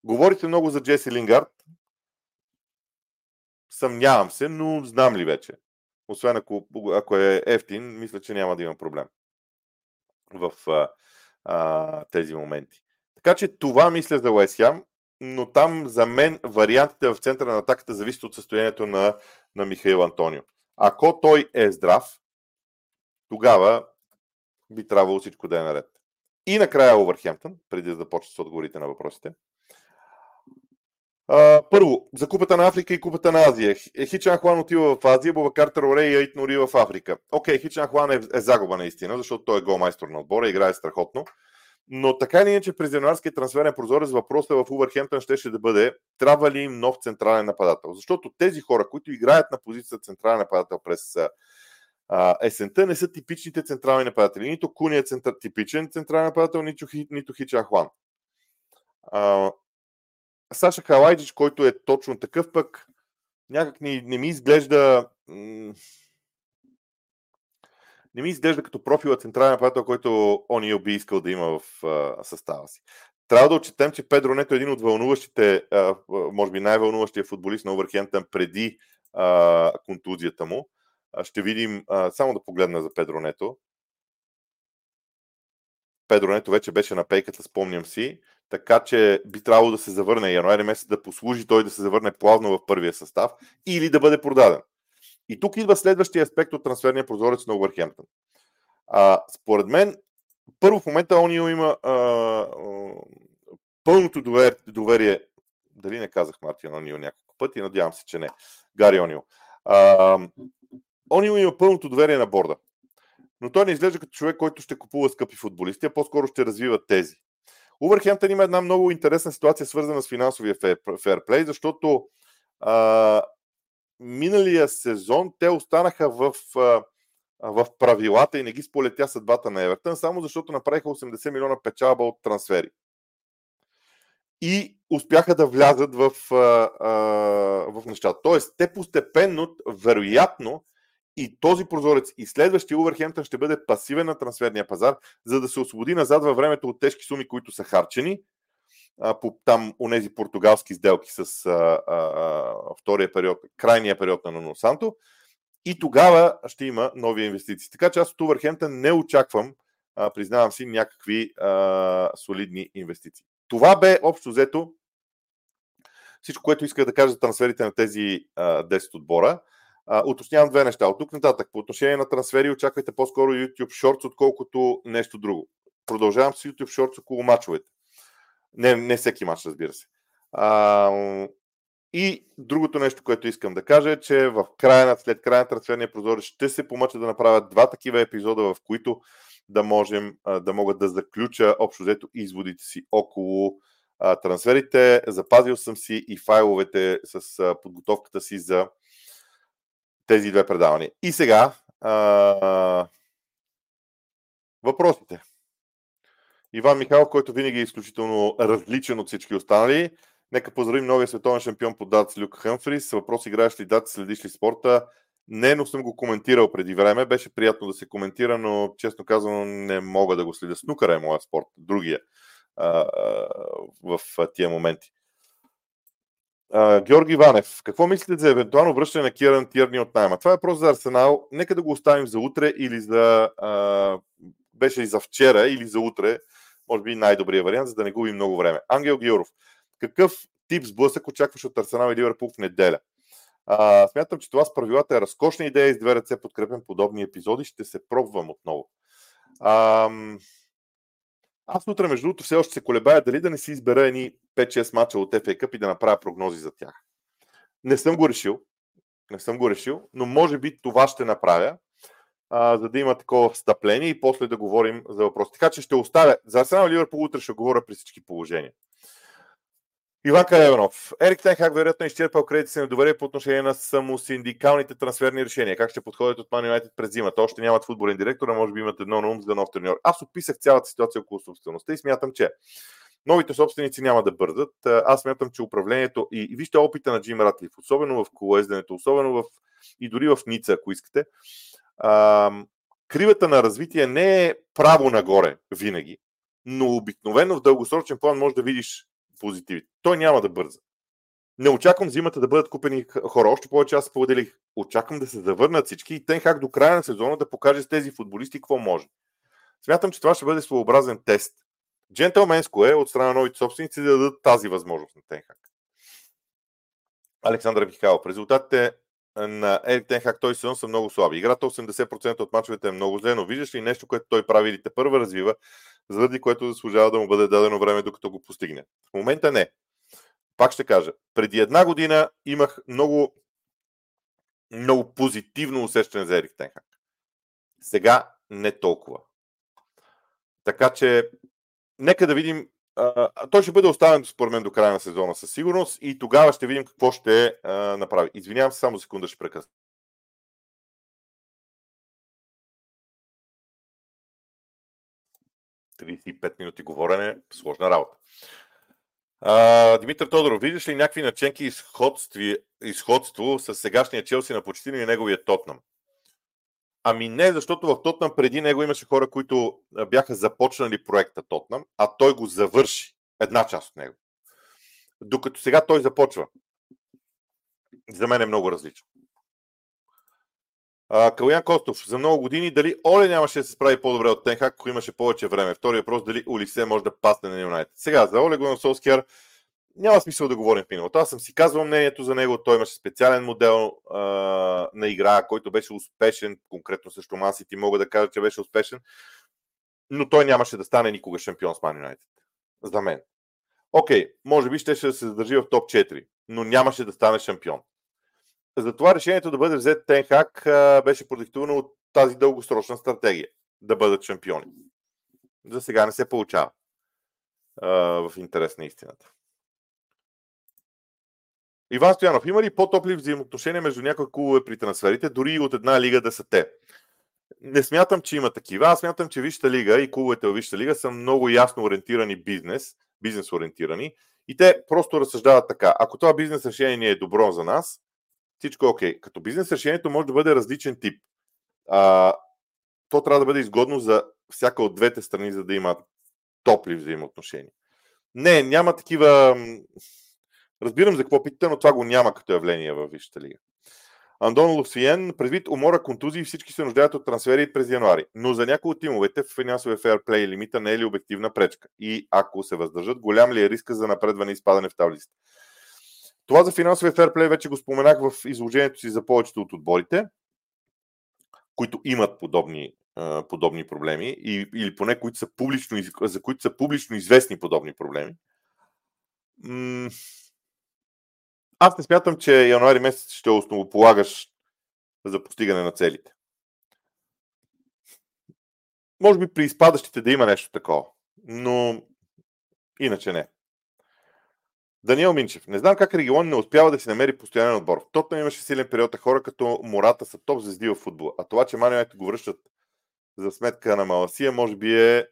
Speaker 1: Говорите много за Джеси Лингард. Съмнявам се, но знам ли вече. Освен ако, ако е ефтин, мисля, че няма да има проблем в а, а, тези моменти. Така че това мисля за Уест но там за мен вариантите в центъра на атаката зависят от състоянието на, на Михаил Антонио. Ако той е здрав, тогава би трябвало всичко да е наред. И накрая Овърхемптън, преди да започне с отговорите на въпросите. А, първо, за Купата на Африка и Купата на Азия. Е, Хичан Хуан отива в Азия, Бобакар Тароре и Айт Нори в Африка. Окей, Хичан Хуан е, е загуба наистина, защото той е голмайстор на отбора, играе страхотно. Но така или иначе през януарския трансферен прозорец въпросът в Увърхемптън ще, да бъде трябва ли им нов централен нападател. Защото тези хора, които играят на позиция централен нападател през есента, не са типичните централни нападатели. Нито Куни е центр, типичен централен нападател, нито, нито Хича Хуан. А, Саша Халайджич, който е точно такъв пък, някак не, не ми изглежда не ми изглежда като профила централен нападател, който Онио би искал да има в а, състава си. Трябва да отчетем, че Педро Нето е един от вълнуващите, а, може би най-вълнуващия футболист на Овърхемптън преди а, контузията му. А, ще видим, а, само да погледна за Педро Нето. Педро Нето вече беше на пейката, спомням си, така че би трябвало да се завърне януари месец да послужи той да се завърне плавно в първия състав или да бъде продаден. И тук идва следващия аспект от трансферния прозорец на Увърхемптън. А, според мен, първо в момента Онио има а, а, пълното доверие, доверие, дали не казах Мартин Онио няколко пъти, надявам се, че не, Гари Онио. А, Онио има пълното доверие на борда. Но той не изглежда като човек, който ще купува скъпи футболисти, а по-скоро ще развива тези. Увърхемптън има една много интересна ситуация, свързана с финансовия ферплей, защото а, миналия сезон те останаха в, в правилата и не ги сполетя съдбата на Евертън, само защото направиха 80 милиона печалба от трансфери. И успяха да влязат в, в нещата. Тоест, те постепенно, вероятно, и този прозорец и следващия Увърхемптън ще бъде пасивен на трансферния пазар, за да се освободи назад във времето от тежки суми, които са харчени по там онези португалски сделки с а, а, втория период, крайния период на Ноно Санто. И тогава ще има нови инвестиции. Така че аз от Увърхемптън не очаквам, а, признавам си, някакви а, солидни инвестиции. Това бе общо взето всичко, което исках да кажа за трансферите на тези а, 10 отбора. А, уточнявам две неща. От тук нататък, по отношение на трансфери, очаквайте по-скоро YouTube Shorts, отколкото нещо друго. Продължавам с YouTube Shorts около мачовете. Не, не всеки матч, разбира се. А, и другото нещо, което искам да кажа е, че в края на, след края на трансферния прозорец ще се помъча да направят два такива епизода, в които да можем да могат да заключа общо взето изводите си около а, трансферите. Запазил съм си и файловете с а, подготовката си за тези две предавания. И сега а, въпросите. Иван Михайлов, който винаги е изключително различен от всички останали. Нека поздравим новия световен шампион по датс Люк Хъмфрис. Въпрос играеш ли дат, следиш ли спорта? Не, но съм го коментирал преди време. Беше приятно да се коментира, но честно казвам не мога да го следя. Снукъра е моя спорт, другия а, а, в тия моменти. А, Георги Иванев, какво мислите за евентуално връщане на Киран Тирни от найма? Това е въпрос за Арсенал. Нека да го оставим за утре или за... А, беше и за вчера или за утре може би най-добрият вариант, за да не губим много време. Ангел Георов, какъв тип сблъсък очакваш от Арсенал и Ливърпул в неделя? А, смятам, че това с правилата е разкошна идея и с две ръце подкрепям подобни епизоди. Ще се пробвам отново. А, аз утре, между другото, все още се колебая дали да не си избера едни 5-6 мача от FA Cup и да направя прогнози за тях. Не съм го решил. Не съм го решил, но може би това ще направя а, за да има такова встъпление и после да говорим за въпроси. Така че ще оставя. За Арсенал Ливърпул утре ще говоря при всички положения. Иван Кареванов. Ерик Тенхак вероятно изчерпал кредити си на доверие по отношение на самосиндикалните трансферни решения. Как ще подходят от Man United през зимата? Още нямат футболен директор, а може би имат едно на ум за нов треньор. Аз описах цялата ситуация около собствеността и смятам, че новите собственици няма да бързат. Аз смятам, че управлението и, и вижте опита на Джим Ратлиф, особено в колоезденето, особено в, и дори в Ница, ако искате. Кривата на развитие не е право нагоре винаги, но обикновено в дългосрочен план може да видиш позитивите. Той няма да бърза. Не очаквам зимата да бъдат купени хора. Още повече аз споделих. Очаквам да се завърнат всички и Тенхак до края на сезона да покаже с тези футболисти какво може. Смятам, че това ще бъде своеобразен тест. Джентълменско е от страна на новите собственици да дадат тази възможност на Тенхак. Александър Михайлов. Резултатите на Ерик Тенхак този сезон са много слаби. Играта 80% от мачовете е много зле, но виждаш ли нещо, което той прави или те първа развива, заради което заслужава да му бъде дадено време, докато го постигне. В момента не. Пак ще кажа, преди една година имах много, много позитивно усещане за Ерик Тенхак. Сега не толкова. Така че, нека да видим. А, той ще бъде оставен според мен до края на сезона със сигурност и тогава ще видим какво ще а, направи. Извинявам се, само секунда ще прекъсна. 35 минути говорене, сложна работа. А, Димитър Тодоров, виждаш ли някакви наченки изходство с сегашния Челси на почти и неговия Тотнам? Ами не, защото в Тотнам преди него имаше хора, които бяха започнали проекта Тотнам, а той го завърши. Една част от него. Докато сега той започва. За мен е много различно. Калуян Костов, за много години дали Оле нямаше да се справи по-добре от Тенхак, ако имаше повече време. Втория въпрос, дали Олисе може да пасне на Юнайтед. Сега, за Оле Гунар Солскияр няма смисъл да говорим в миналото. Аз съм си казвал мнението за него. Той имаше специален модел а, на игра, който беше успешен, конкретно също Масити мога да кажа, че беше успешен, но той нямаше да стане никога шампион с Ман Юнайтед. За мен. Окей, може би ще, ще се задържи в топ 4, но нямаше да стане шампион. Затова решението да бъде взет Тенхак беше продиктувано от тази дългосрочна стратегия да бъдат шампиони. За сега не се получава в интерес на истината. Иван Стоянов, има ли по-топли взаимоотношения между някои клубове при трансферите, дори и от една лига да са те? Не смятам, че има такива. Аз смятам, че Висшата лига и клубовете в Висшата лига са много ясно ориентирани бизнес, бизнес ориентирани и те просто разсъждават така. Ако това бизнес решение е добро за нас, всичко е окей. Като бизнес решението може да бъде различен тип. А, то трябва да бъде изгодно за всяка от двете страни, за да има топли взаимоотношения. Не, няма такива. Разбирам за какво питате, но това го няма като явление във Висшата лига. Андон Лусиен, предвид умора, контузии, всички се нуждаят от трансфери през януари. Но за някои от тимовете в финансовия фейрплей лимита не е ли обективна пречка? И ако се въздържат, голям ли е риска за напредване и спадане в таблицата? Това за финансовия ферплей вече го споменах в изложението си за повечето от отборите, които имат подобни, подобни проблеми или поне които са публично, за които са публично известни подобни проблеми. Аз не смятам, че януари месец ще основополагаш за постигане на целите. Може би при изпадащите да има нещо такова, но иначе не. Даниел Минчев. Не знам как регион не успява да си намери постоянен отбор. В Тотнам имаше силен период, а хора като Мората са топ звезди в футбола. А това, че Манионете го връщат за сметка на Маласия, може би е...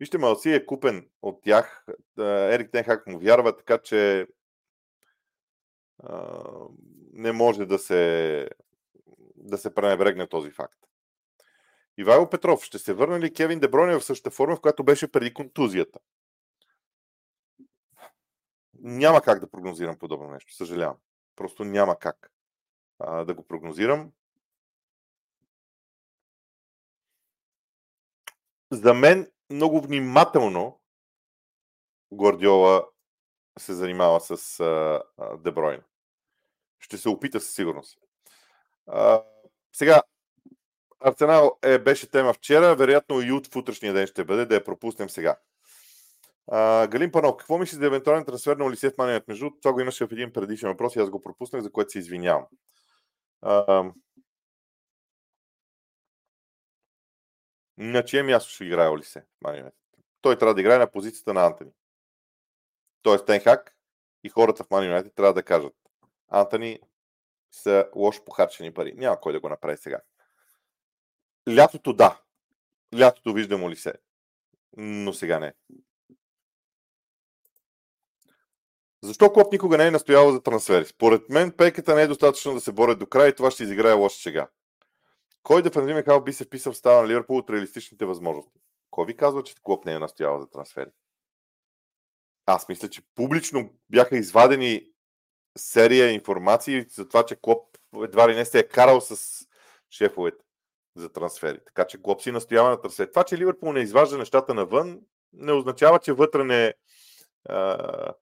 Speaker 1: Вижте, Маласия е купен от тях. Ерик Тенхак му вярва, така че не може да се, да се пренебрегне този факт. Ивайло Петров, ще се върне ли Кевин Деброни в същата форма, в която беше преди контузията? няма как да прогнозирам подобно нещо. Съжалявам. Просто няма как а, да го прогнозирам. За мен много внимателно Гвардиола се занимава с а, а, Дебройн. Ще се опита със сигурност. А, сега, Арсенал е, беше тема вчера, вероятно и от утрешния ден ще бъде, да я пропуснем сега. А, Галин Панов, какво мислиш за евентуален трансфер на Олисев Манинет? Между това го имаше в един предишен въпрос и аз го пропуснах, за което се извинявам. А, на чие място ще играе Олисе Манинет? Той трябва да играе на позицията на Антони. Тоест Тенхак и хората в Ман трябва да кажат Антони са лошо похарчени пари. Няма кой да го направи сега. Лятото да. Лятото виждамо ли се. Но сега не. Защо Клоп никога не е настоявал за трансфери? Според мен пейката не е достатъчно да се борят до края и това ще изиграе лоша сега. Кой дефензив Михал би се вписал в става на Ливърпул от реалистичните възможности? Кой ви казва, че Клоп не е настоявал за трансфери? Аз мисля, че публично бяха извадени серия информации за това, че Клоп едва ли не се е карал с шефовете за трансфери. Така че Клоп си настоява на трансфери. Това, че Ливърпул не изважда нещата навън, не означава, че вътре не, а,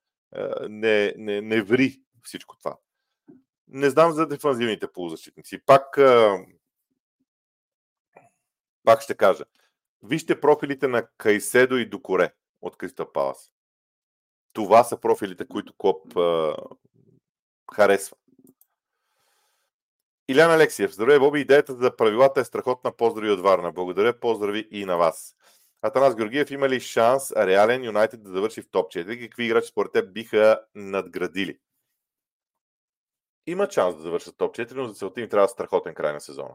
Speaker 1: не, не, не ври всичко това. Не знам за дефанзивните полузащитници. Пак, пак ще кажа. Вижте профилите на Кайседо и Докоре от Кристал Палас. Това са профилите, които Клоп а, харесва. Илян Алексиев. Здравей, Боби. Идеята за правилата е страхотна. Поздрави от Варна. Благодаря. Поздрави и на вас. Атанас Георгиев, има ли шанс реален Юнайтед да завърши в топ 4? Какви играчи според теб биха надградили? Има шанс да завършат топ 4, но за целта им трябва страхотен край на сезона.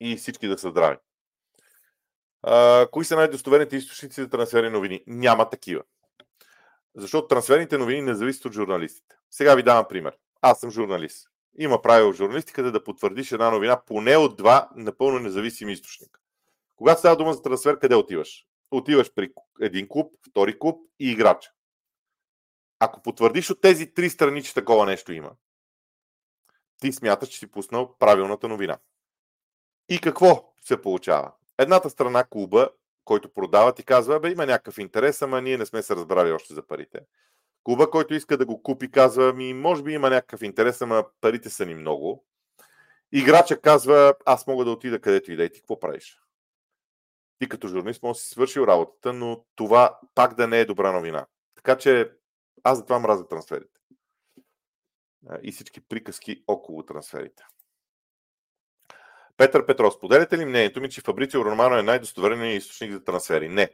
Speaker 1: И всички да са здрави. А, кои са най-достоверните източници за трансферни новини? Няма такива. Защото трансферните новини не зависят от журналистите. Сега ви давам пример. Аз съм журналист. Има правило в журналистиката да потвърдиш една новина поне от два напълно независими източника. Когато става дума за трансфер, къде отиваш? Отиваш при един клуб, втори клуб и играч. Ако потвърдиш от тези три страни, че такова нещо има, ти смяташ, че си пуснал правилната новина. И какво се получава? Едната страна клуба, който продава, ти казва, бе, има някакъв интерес, ама ние не сме се разбрали още за парите. Клуба, който иска да го купи, казва, ми, може би има някакъв интерес, ама парите са ни много. Играча казва, аз мога да отида където и да и ти какво правиш? ти като журналист може си свършил работата, но това пак да не е добра новина. Така че аз затова мразя трансферите. И всички приказки около трансферите. Петър Петров, споделяте ли мнението ми, че Фабрицио Романо е най-достоверен източник за трансфери? Не.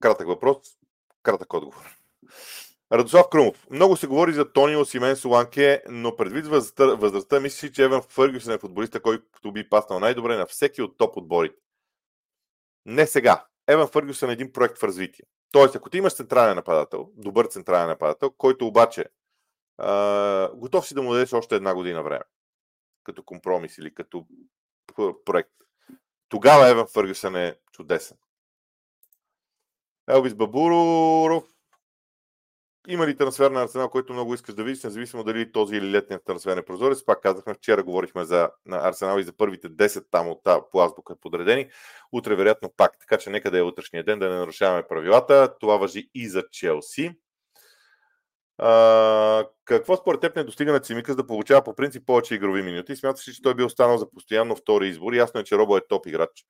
Speaker 1: Кратък въпрос, кратък отговор. Радослав Крумов. Много се говори за Тони Осимен Соланке, но предвид възрастта, възрастта мисли, че Еван Фъргюсен е футболиста, който би паснал най-добре на всеки от топ отборите. Не сега. Еван Фъргюсен е един проект в развитие. Тоест, ако ти имаш централен нападател, добър централен нападател, който обаче а, готов си да му дадеш още една година време, като компромис или като проект, тогава Еван Фъргюсен е чудесен. Елвис Бабуров има ли трансфер на Арсенал, който много искаш да видиш, независимо дали този или летният трансферен прозорец? Пак казахме, вчера говорихме за Арсенал и за първите 10 там от тази по азбука подредени. Утре вероятно пак, така че нека да е утрешния ден, да не нарушаваме правилата. Това въжи и за Челси. А, какво според теб не достига на Цимикас да получава по принцип повече игрови минути? Смяташ ли, че той би останал за постоянно втори избор? Ясно е, че Робо е топ играч.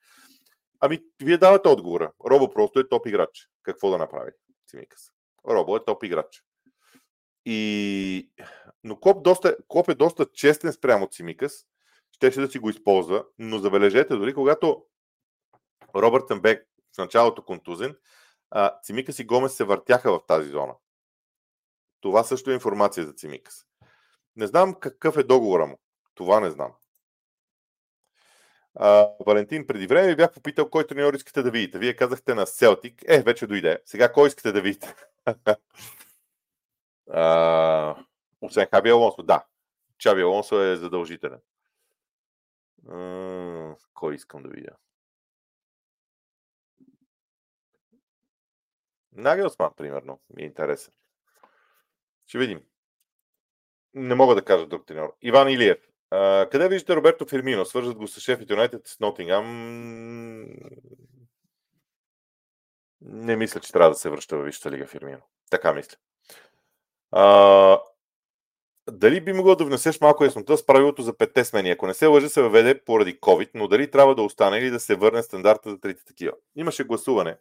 Speaker 1: Ами, вие давате отговора. Робо просто е топ играч. Какво да направи Цимикас? Робо е топ играч. И... Но Клоп, доста, Клоп е доста честен спрямо Цимикас. Щеше да си го използва, но забележете, дори когато Робъртън Бек в началото контузен, Цимикас и Гомес се въртяха в тази зона. Това също е информация за Цимикас. Не знам какъв е договора му. Това не знам. А, Валентин, преди време ви бях попитал кой треньор искате да видите. Вие казахте на Селтик. Е, вече дойде. Сега кой искате да видите? освен Хаби Алонсо, да. Чаби Алонсо е задължителен. Кой искам да видя? Нагелсман, примерно, ми е интересен. Ще видим. Не мога да кажа друг треньор. Иван Илиев. А, къде виждате Роберто Фермино? Свържат го с Шеф Юнайтед с Нотингам. Не мисля, че трябва да се връща в Висшата лига Фирмино. Така мисля. А, дали би могло да внесеш малко яснота с правилото за петте смени? Ако не се лъжа, се въведе поради COVID, но дали трябва да остане или да се върне стандарта за трите такива? Имаше гласуване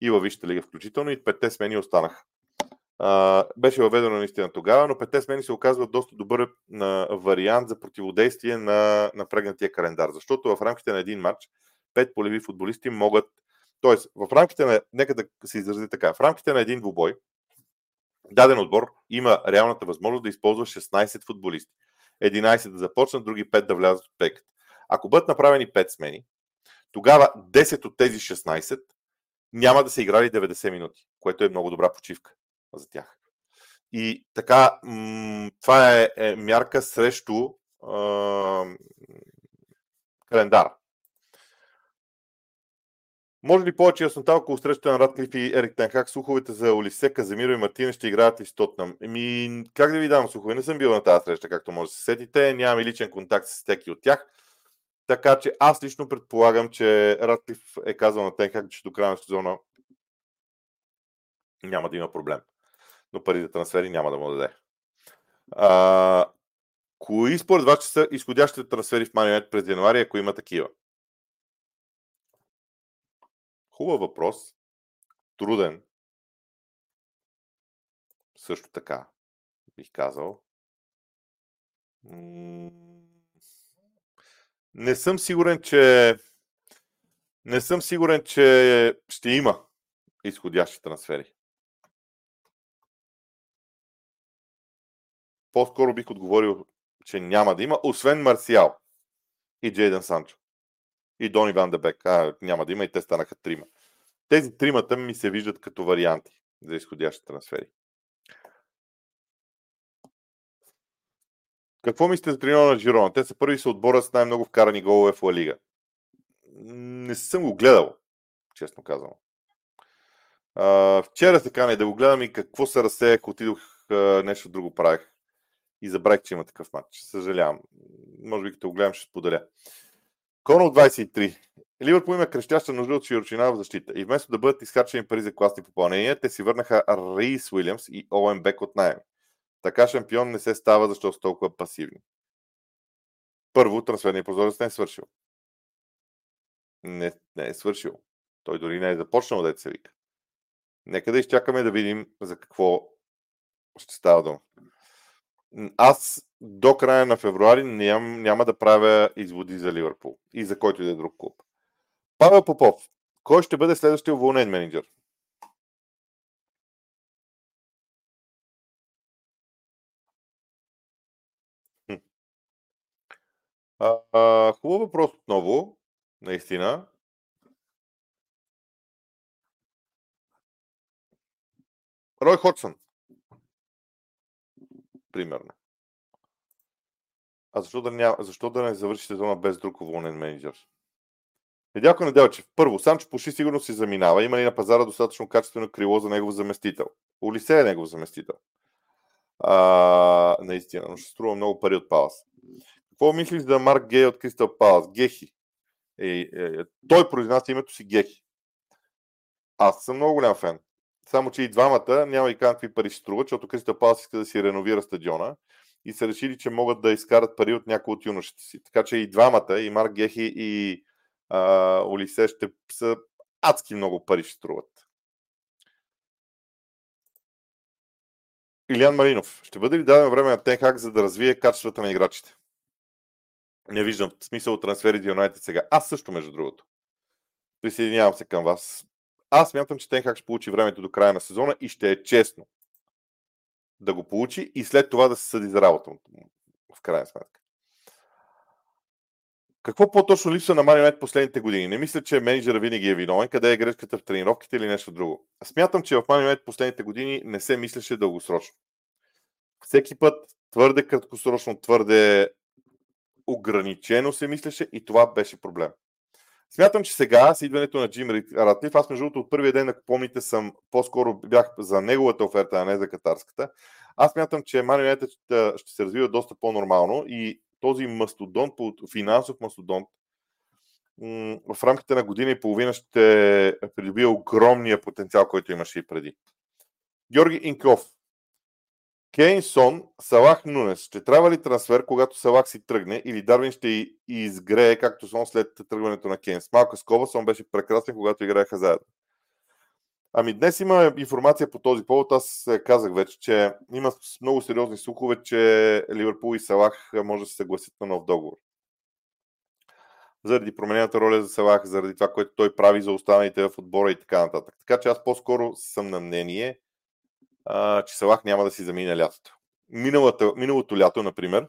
Speaker 1: и във Висшата лига включително и петте смени останаха. А, беше въведено наистина тогава, но петте смени се оказват доста добър на, вариант за противодействие на напрегнатия календар, защото в рамките на един матч пет полеви футболисти могат Тоест, в рамките на, нека да се изрази така, в рамките на един двубой, даден отбор има реалната възможност да използва 16 футболисти. 11 да започнат, други 5 да влязат от пеката. Ако бъдат направени 5 смени, тогава 10 от тези 16 няма да са играли 90 минути, което е много добра почивка за тях. И така, това е, е мярка срещу е, календар. Може ли повече яснота около срещата на Радклиф и Ерик Тенхак? Слуховете за Олисе, Каземиро и Мартина ще играят ли с Тотнам? Еми, как да ви дам слухове? Не съм бил на тази среща, както може да се сетите. Нямам и личен контакт с всеки от тях. Така че аз лично предполагам, че Радклиф е казал на Тенхак, че до края на сезона няма да има проблем. Но пари за трансфери няма да му даде. А, кои според вас че са изходящите трансфери в Манионет през януари, ако има такива? Хубав въпрос. Труден. Също така, бих казал. Не съм сигурен, че не съм сигурен, че ще има изходящи трансфери. По-скоро бих отговорил, че няма да има, освен Марсиал и Джейден Санчо. И Дони Ван Дебек. А, няма да има и те станаха трима. Тези тримата ми се виждат като варианти за изходящи трансфери. Какво мислите за треньора на Жирона? Те са първи са отбора с най-много вкарани голове в Ла Лига. Не съм го гледал, честно казвам. Вчера се кане да го гледам и какво се разсеях, отидох нещо друго правих. И забравих, че има такъв матч. Съжалявам. Може би като го гледам ще споделя. Конор 23. Ливърпул има крещяща нужда от широчина в защита. И вместо да бъдат изхарчени пари за класни попълнения, те си върнаха Рейс Уилямс и Оуен Бек от найем. Така шампион не се става, защото са толкова пасивни. Първо, трансферният прозорец не е свършил. Не, не е свършил. Той дори не е започнал да се вика. Нека да изчакаме да видим за какво ще става дума. Аз до края на февруари ням, няма да правя изводи за Ливърпул и за който и да е друг клуб. Павел Попов. Кой ще бъде следващия уволнен менеджер? А, а, хубав въпрос отново, наистина. Рой Ходсън. Примерно. А защо да, няма, защо да не завърши сезона без друг уволнен менеджер? Недялко Неделчев. Първо, Санчо почти сигурно си заминава. Има ли на пазара достатъчно качествено крило за негов заместител? Олисе е негов заместител. А, наистина, но ще струва много пари от Палас. Какво мислиш за Марк Гей от Кристал Палас? Гехи. Е, е, е, той произнася името си Гехи. Аз съм много голям фен. Само, че и двамата няма и какви пари ще струва, защото Кристал Палас иска да си реновира стадиона и са решили, че могат да изкарат пари от някои от юношите си. Така че и двамата, и Марк Гехи, и а, Олисе ще са адски много пари ще струват. Илиан Маринов. Ще бъде ли дадено време на Тенхак, за да развие качествата на играчите? Не виждам смисъл от трансфери за Юнайтед сега. Аз също, между другото. Присъединявам се към вас. Аз мятам, че Тенхак ще получи времето до края на сезона и ще е честно да го получи и след това да се съди за работа в крайна сметка. Какво по-точно липсва на Марио последните години? Не мисля, че менеджера винаги е виновен. Къде е грешката в тренировките или нещо друго? Смятам, че в Марио последните години не се мислеше дългосрочно. Всеки път твърде краткосрочно, твърде ограничено се мислеше и това беше проблем. Смятам, че сега с идването на Джим Ратлиф, аз между другото от първия ден, ако помните, съм по-скоро бях за неговата оферта, а не за катарската. Аз смятам, че Марио ще се развива доста по-нормално и този мастодонт, финансов мастодонт, в рамките на година и половина ще придобие огромния потенциал, който имаше и преди. Георги Инков. Кейн Сон, Салах Нунес. Ще трябва ли трансфер, когато Салах си тръгне или Дарвин ще изгрее както Сон след тръгването на Кейн? С малка скоба Сон беше прекрасен, когато играеха заедно. Ами днес има информация по този повод. Аз казах вече, че има много сериозни слухове, че Ливърпул и Салах може да се съгласят на нов договор. заради променената роля за Салах, заради това, което той прави за останалите в отбора и така нататък. Така че аз по-скоро съм на мнение, че Салах няма да си замине лятото. Миналата, миналото лято, например,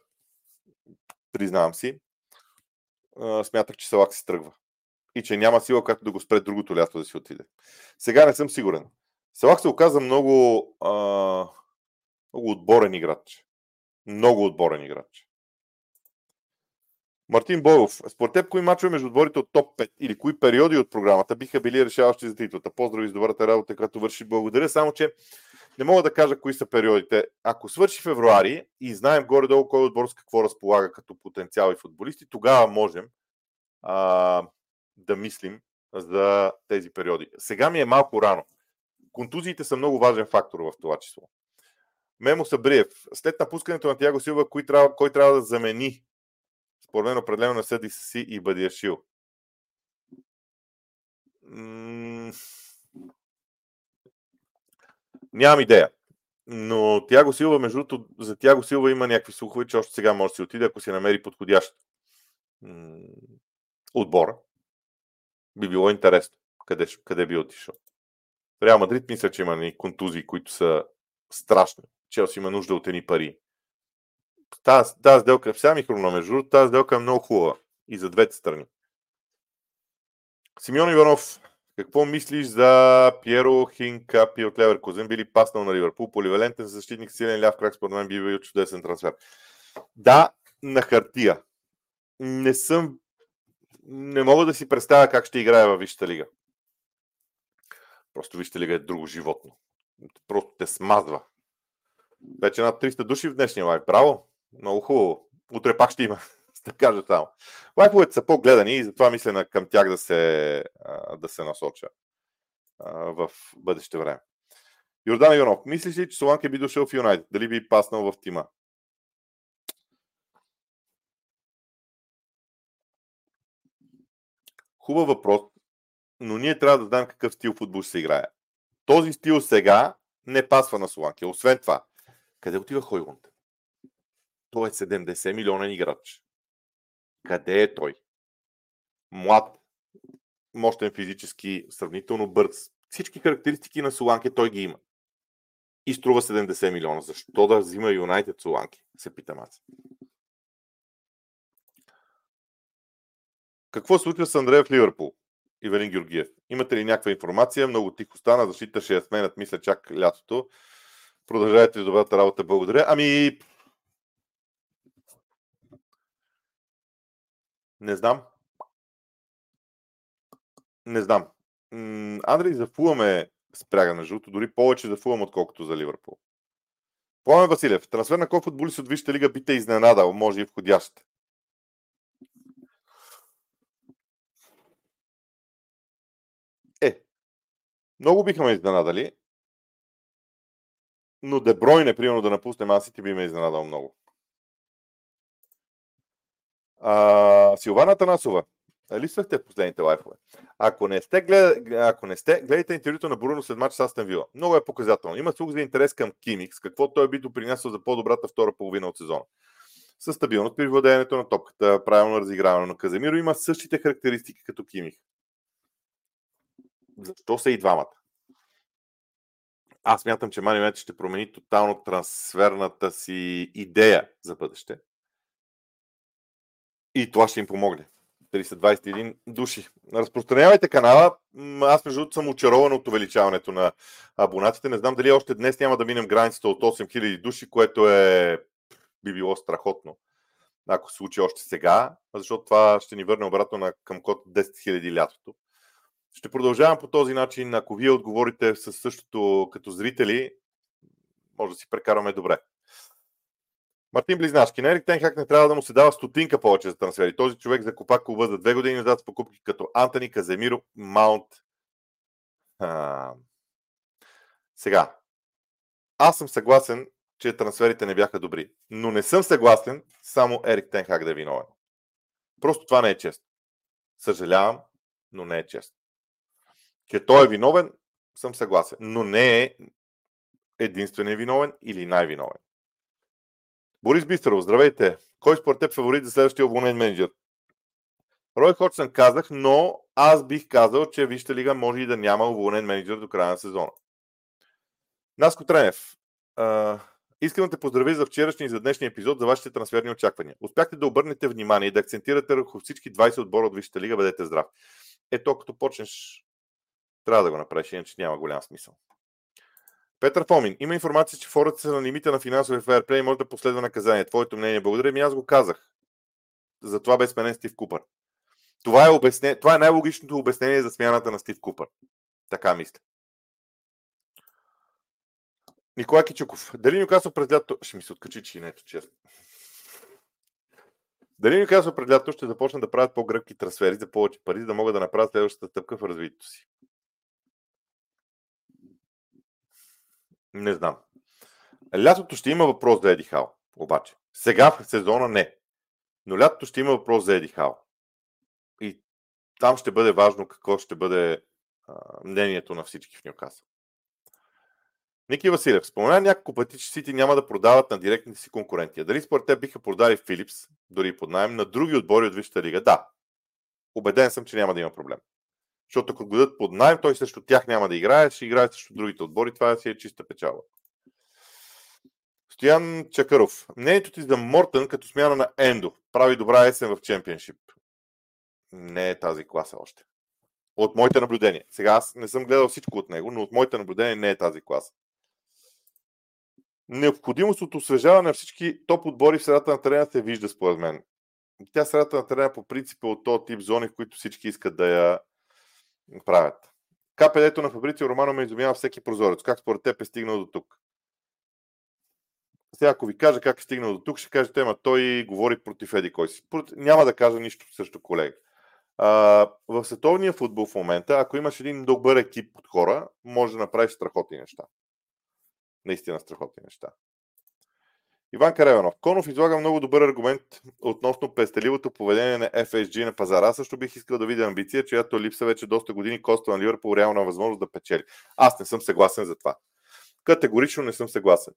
Speaker 1: признавам си, смятах, че Салах си тръгва. И че няма сила, която да го спре другото лято да си отиде. Сега не съм сигурен. Салах се оказа много, а, много отборен играч. Много отборен играч. Мартин Боев, според теб кои мачове между отборите от топ 5 или кои периоди от програмата биха били решаващи за титлата? Поздрави с добрата работа, която върши. Благодаря, само че не мога да кажа кои са периодите. Ако свърши февруари и знаем горе-долу кой отбор с какво разполага като потенциал и футболисти, тогава можем а, да мислим за тези периоди. Сега ми е малко рано. Контузиите са много важен фактор в това число. Мемо Сабриев. След напускането на Тяго Силва, кой трябва, кой трябва да замени според мен определено на съди си и Бадиашил. М- Нямам идея. Но Тяго Силва, между другото, за Тяго Силва има някакви слухове, че още сега може да си отиде, ако си намери подходящ отбор. Би било интересно къде, къде би отишъл. Реал Мадрид мисля, че има контузии, които са страшни. Челси има нужда от едни пари тази, сделка, сега ми между тази сделка е много хубава и за двете страни. Симеон Иванов, какво мислиш за Пьеро Хинкапи от Леверкузен? Били паснал на Ливърпул, поливалентен защитник, силен ляв крак, според мен би бил чудесен трансфер. Да, на хартия. Не съм не мога да си представя как ще играе във Висшата лига. Просто Висшата лига е друго животно. Просто те смазва. Вече над 300 души в днешния лайв. Браво! Много хубаво. Утре пак ще има, да кажа само. Лайфовете са по-гледани и затова мисля на към тях да се, да се насоча в бъдеще време. Йордан Иванов, мислиш ли, че Соланке би дошъл в Юнайтед? Дали би паснал в тима? Хубав въпрос, но ние трябва да знаем какъв стил футбол ще се играе. Този стил сега не пасва на Соланке. Освен това, къде отива Хойлунд? Той е 70 милионен играч. Къде е той? Млад, мощен физически, сравнително бърз. Всички характеристики на Соланке той ги има. И струва 70 милиона. Защо да взима Юнайтед Соланке? Се питам аз. Какво случва с Андрея в Ливърпул? Ивелин Георгиев. Имате ли някаква информация? Много тихо стана, защита ще я сменят, мисля, чак лятото. Продължавайте добрата работа, благодаря. Ами, Не знам. Не знам. Андрей за Фулъм е спряга на жълто, дори повече за Фулъм, отколкото за Ливърпул. Пламен Василев, трансфер на кой футболист от Висшата лига би те изненадал, може и входящ. Е, много биха ме изненадали, но Дебройне, примерно, да напусне Масити, би ме изненадал много. А, Силвана Танасова. Листвахте в последните лайфове. Ако не сте, глед... ако не сте, гледайте интервюто на Бруно след матч с Астен Вила. Много е показателно. Има слух за интерес към Кимикс, какво той би допринесъл за по-добрата втора половина от сезона. Със стабилност при владеенето на топката, правилно разиграване на Каземиро има същите характеристики като Кимих. Защо са и двамата? Аз мятам, че Мани ще промени тотално трансферната си идея за бъдеще. И това ще им помогне. 321 души. Разпространявайте канала. Аз между другото съм очарован от увеличаването на абонатите. Не знам дали още днес няма да минем границата от 8000 души, което е би било страхотно. Ако се случи още сега, защото това ще ни върне обратно на, към код 10 000 лятото. Ще продължавам по този начин. Ако вие отговорите със същото като зрители, може да си прекараме добре. Мартин Близнашки. На Ерик Тенхак не трябва да му се дава стотинка повече за трансфери. Този човек закупа клуба за две години назад с покупки като Антони, Каземиро, Маунт. А... Сега, аз съм съгласен, че трансферите не бяха добри. Но не съм съгласен само Ерик Тенхак да е виновен. Просто това не е честно. Съжалявам, но не е честно. Че той е виновен, съм съгласен. Но не е единственият виновен или най-виновен. Борис Бистров, здравейте! Кой според теб фаворит за следващия уволнен менеджер? Рой Ходжсън казах, но аз бих казал, че Вижте лига може и да няма уволнен менеджер до края на сезона. Наско Тренев. Искам да те поздравя за вчерашния и за днешния епизод за вашите трансферни очаквания. Успяхте да обърнете внимание и да акцентирате върху всички 20 отбора от Висшата лига. Бъдете здрав. Ето, като почнеш, трябва да го направиш, иначе няма голям смисъл. Петър Фомин. Има информация, че фората са на лимита на финансови фейерплей и може да последва наказание. Твоето мнение. Благодаря ми, аз го казах. Затова бе сменен Стив Купър. Това е, обясне... Това е най-логичното обяснение за смяната на Стив Купър. Така мисля. Николай Кичуков. Дали Нюкасъл през лято... Ще ми се откачи, че не честно. Дали Нюкасъл през лято ще започнат да правят по-гръбки трансфери за повече пари, за да могат да направят следващата стъпка в развитието си? Не знам. Лятото ще има въпрос за Еди Хал, обаче. Сега в сезона не. Но лятото ще има въпрос за Еди Хал. И там ще бъде важно какво ще бъде а, мнението на всички в Нюкасъл. Ники Василев, спомена няколко пъти, че Сити няма да продават на директните си конкуренти. Дали според те биха продали Филипс, дори под найем, на други отбори от Висшата лига? Да. Обеден съм, че няма да има проблем. Защото ако го дадат под найем, той срещу тях няма да играе, ще играе срещу другите отбори. Това си е чиста печала. Стоян Чакаров. Мнението ти за Мортън като смяна на Ендо прави добра есен в чемпионшип. Не е тази класа още. От моите наблюдения. Сега аз не съм гледал всичко от него, но от моите наблюдения не е тази класа. Необходимост от освежаване на всички топ отбори в средата на терена се вижда според мен. Тя средата на терена по принцип е от този тип зони, в които всички искат да я правят. КПД-то на Фабрицио Романо ме изумява всеки прозорец. Как според теб е стигнал до тук? Сега, ако ви кажа как е стигнал до тук, ще кажете, ама той говори против Еди кой си. Няма да кажа нищо също, колега. А, в световния футбол в момента, ако имаш един добър екип от хора, може да направиш страхотни неща. Наистина страхотни неща. Иван Кареванов. Конов излага много добър аргумент относно пестеливото поведение на FSG на пазара. Аз също бих искал да видя амбиция, чиято липса вече доста години коства на Ливърпул реална възможност да печели. Аз не съм съгласен за това. Категорично не съм съгласен.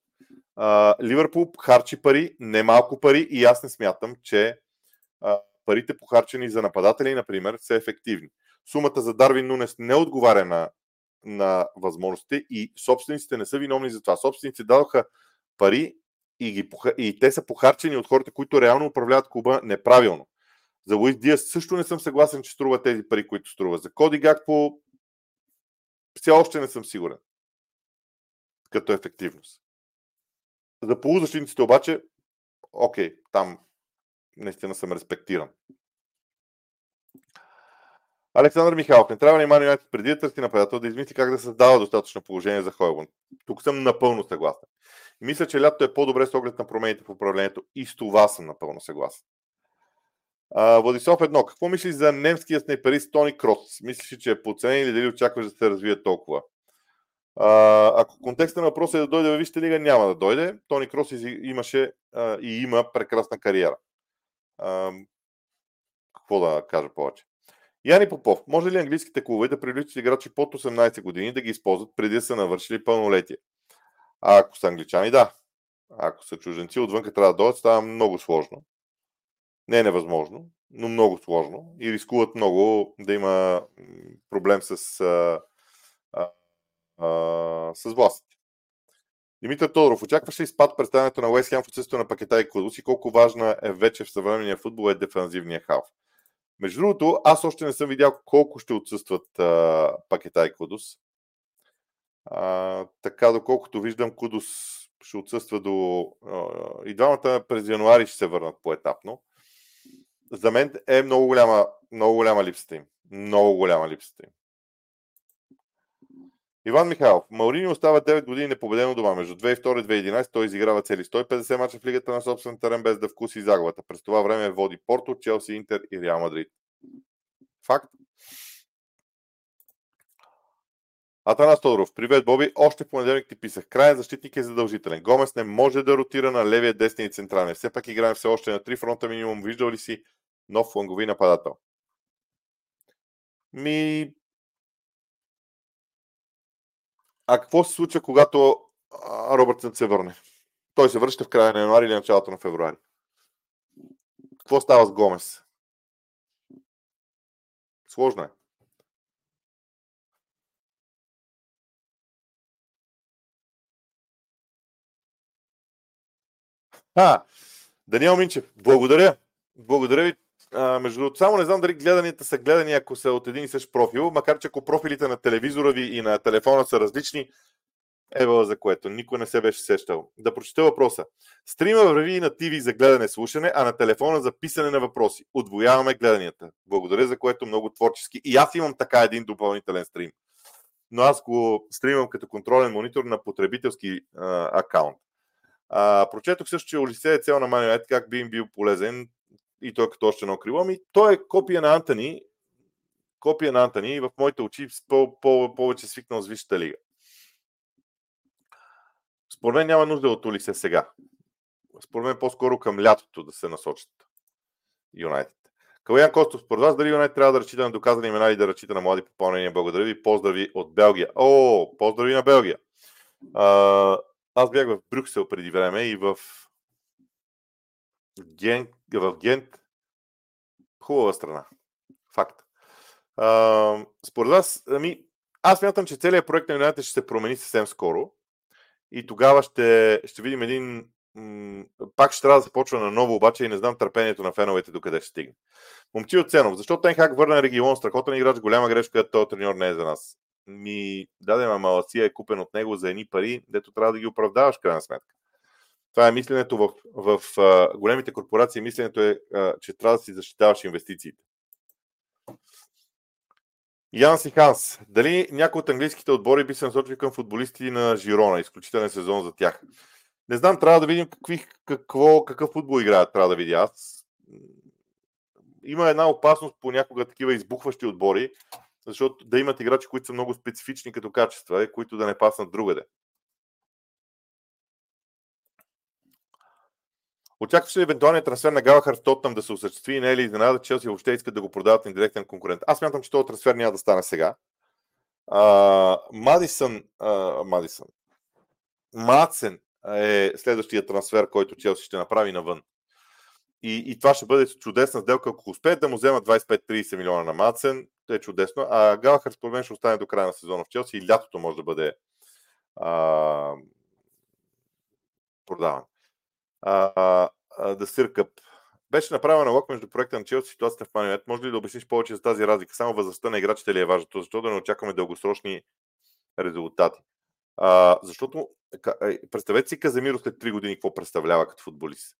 Speaker 1: Ливърпул харчи пари, немалко пари и аз не смятам, че а, парите похарчени за нападатели, например, са ефективни. Сумата за Дарвин Нунес не отговаря на, на възможностите и собствениците не са виновни за това. Собствениците дадоха пари и, ги, и те са похарчени от хората, които реално управляват клуба неправилно. За Луис Диас също не съм съгласен, че струва тези пари, които струва. За Коди Гакпо все още не съм сигурен като ефективност. За полузащитниците обаче, окей, там наистина съм респектиран. Александър Михайлов, не трябва ли Ман Юнайтед преди да търси нападател да измисли как да създава достатъчно положение за Хойбун? Тук съм напълно съгласен. Мисля, че лятото е по-добре с оглед на промените в управлението и с това съм напълно съгласен. А, Владислав едно. Какво мислиш за немския снайперист Тони Крос? Мислиш, че е подценен или дали очакваш да се развие толкова? А, ако контекста на въпроса е да дойде във Висшата лига, няма да дойде. Тони Крос имаше а, и има прекрасна кариера. А, какво да кажа повече? Яни Попов, може ли английските клубове да привличат играчи под 18 години да ги използват преди да са навършили пълнолетие? А ако са англичани, да. Ако са чуженци, отвън трябва да дойдат, става много сложно. Не е невъзможно, но много сложно и рискуват много да има проблем с, а, а, а, с властите. Димитър Тодоров, очакваш ли спад представянето на Уест Хем в отсъствието на пакета и Кудус и колко важна е вече в съвременния футбол е дефанзивния халф? Между другото, аз още не съм видял колко ще отсъстват а, пакета и Кудус. А, така, доколкото виждам, Кудус ще отсъства до... А, и двамата през януари ще се върнат по-етапно. За мен е много голяма, много голяма липсата им. Много голяма липсата им. Иван Михайлов. Маурини остава 9 години непобедено дома. Между 2002 и 2011 той изиграва цели 150 мача в лигата на собствен терен без да вкуси загубата. През това време води Порто, Челси, Интер и Реал Мадрид. Факт. Атанас Тодоров. Привет, Боби. Още в понеделник ти писах. Крайен защитник е задължителен. Гомес не може да ротира на левия, десния и централния. Все пак играем все още на три фронта минимум. Виждал ли си нов флангови нападател? Ми, А какво се случва, когато Робъртсън се върне? Той се връща в края на януари или началото на февруари. Какво става с Гомес? Сложно е. А, Даниел Минчев, благодаря. Благодаря ви. А, между другото, само не знам дали гледанията са гледани, ако са от един и същ профил, макар че ако профилите на телевизора ви и на телефона са различни, Ева за което никой не се беше сещал. Да прочета въпроса. Стрима върви на ТВ за гледане слушане, а на телефона за писане на въпроси. Отвояваме гледанията. Благодаря за което много творчески. И аз имам така един допълнителен стрим. Но аз го стримам като контролен монитор на потребителски а, акаунт. А, прочетох също, че Олисей е цел на Манионет, как би им бил полезен и той като още едно крило. Ми, той е копия на Антони, копия на Антони и в моите очи по- по- повече свикнал с Висшата лига. Според мен няма нужда от Олисе сега. Според мен по-скоро към лятото да се насочат Юнайтед. Калуян Костов, според вас дали Юнайтед трябва да разчита на доказани имена или да разчита на млади попълнения? Благодаря ви. Поздрави от Белгия. О, поздрави на Белгия. Аз бях в Брюксел преди време и в Гент, в Гент хубава страна. Факт. А, според вас, ами, аз мятам, че целият проект на Юнайтед ще се промени съвсем скоро и тогава ще, ще видим един пак ще трябва да започва на ново, обаче и не знам търпението на феновете докъде ще стигне. Момчи от Ценов, защо Тенхак върна регион, страхотен играч, голяма грешка, този треньор не е за нас. Ми, даде, ама Маласия е купен от него за едни пари, дето трябва да ги оправдаваш, крайна сметка. Това е мисленето в, в, а, големите корпорации. Мисленето е, че трябва да си защитаваш инвестициите. Янс и Ханс. Дали някои от английските отбори би се насочили към футболисти на Жирона? Изключителен сезон за тях. Не знам, трябва да видим какви, какво, какъв футбол играят, трябва да видя аз. Има една опасност понякога такива избухващи отбори, защото да имат играчи, които са много специфични като качества и които да не паснат другаде. Очакваше ли евентуалният трансфер на Галахар в Тотнам да се осъществи и не е ли изненада, че Челси въобще искат да го продават на директен конкурент? Аз мятам, че този трансфер няма да стане сега. Мадисън, а, Мадисън, Мацен е следващия трансфер, който Челси ще направи навън. И, и това ще бъде чудесна сделка, ако успеят да му вземат 25-30 милиона на Мацен, е чудесно. А Галахар според мен ще остане до края на сезона в Челси и лятото може да бъде а, продаван. А. Беше направен налог между проекта на Челси и ситуацията в Манионет. Може ли да обясниш повече за тази разлика? Само възрастта на играчите ли е важно? Защо да не очакваме дългосрочни резултати? А, защото, представете си Каземиро след 3 години какво представлява като футболист.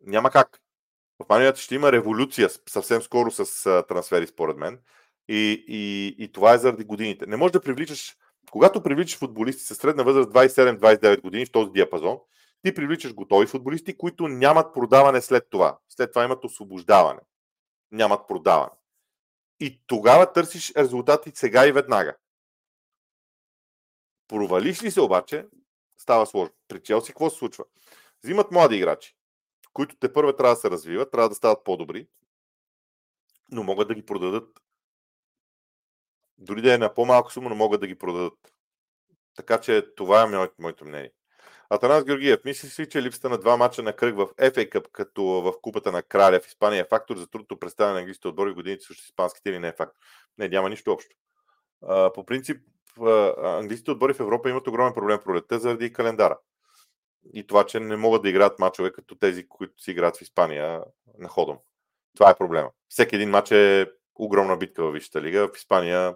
Speaker 1: Няма как. В Манионет ще има революция съвсем скоро с трансфери, според мен. И, и, и това е заради годините. Не можеш да привличаш, когато привличаш футболисти с средна възраст 27-29 години в този диапазон, ти привличаш готови футболисти, които нямат продаване след това. След това имат освобождаване. Нямат продаване. И тогава търсиш резултати сега и веднага. Провалиш ли се обаче, става сложно. При Челси какво се случва? Взимат млади играчи, които те първо трябва да се развиват, трябва да стават по-добри, но могат да ги продадат. Дори да е на по-малко сума, но могат да ги продадат. Така че това е моето, моето мнение. Атанас Георгиев, мислиш ли, че липсата на два мача на кръг в FA Cup, като в Купата на Краля в Испания е фактор за трудното представяне на английските отбори в годините също испанските или не е фактор? Не, няма нищо общо. А, по принцип, английските отбори в Европа имат огромен проблем пролетта заради календара. И това, че не могат да играят мачове като тези, които си играят в Испания на ходом. Това е проблема. Всеки един матч е огромна битка в Висшата лига. В Испания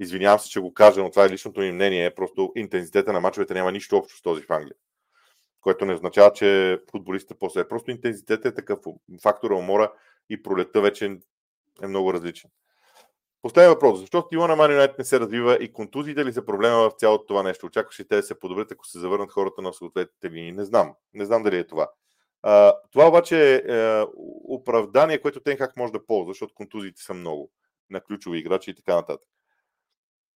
Speaker 1: Извинявам се, че го кажа, но това е личното ми мнение. Просто интензитета на мачовете няма нищо общо с този в Англия. Което не означава, че футболистите после. Просто интензитет е такъв. Фактора умора и пролета вече е много различен. Последен въпрос. Защо стила на Man United не се развива и контузиите ли са проблема в цялото това нещо? Очакваше те да се подобрят, ако се завърнат хората на съответните линии. Не знам. Не знам дали е това. А, това обаче е, е оправдание, което Тенхак може да ползва, защото контузиите са много на ключови играчи и така нататък.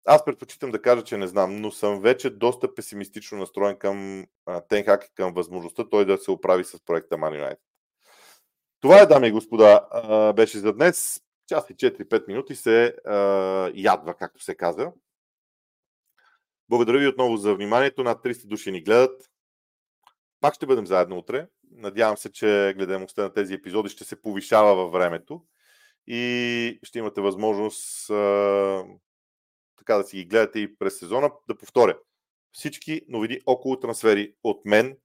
Speaker 1: Аз предпочитам да кажа, че не знам, но съм вече доста песимистично настроен към Тенхак и към възможността той да се оправи с проекта Man United. Това е, дами и господа, беше за днес. Час и 4-5 минути се ядва, както се казва. Благодаря ви отново за вниманието. Над 300 души ни гледат. Пак ще бъдем заедно утре. Надявам се, че гледаемостта на тези епизоди ще се повишава във времето и ще имате възможност а, така да си ги гледате и през сезона. Да повторя, всички новини около трансфери от мен,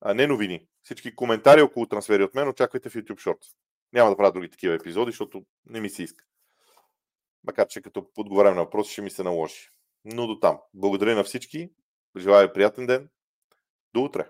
Speaker 1: а не новини, всички коментари около трансфери от мен очаквайте в YouTube Shorts. Няма да правя други такива епизоди, защото не ми се иска. Макар, че като подговарям на въпроси, ще ми се наложи. Но до там. Благодаря на всички. Желая приятен ден. До утре.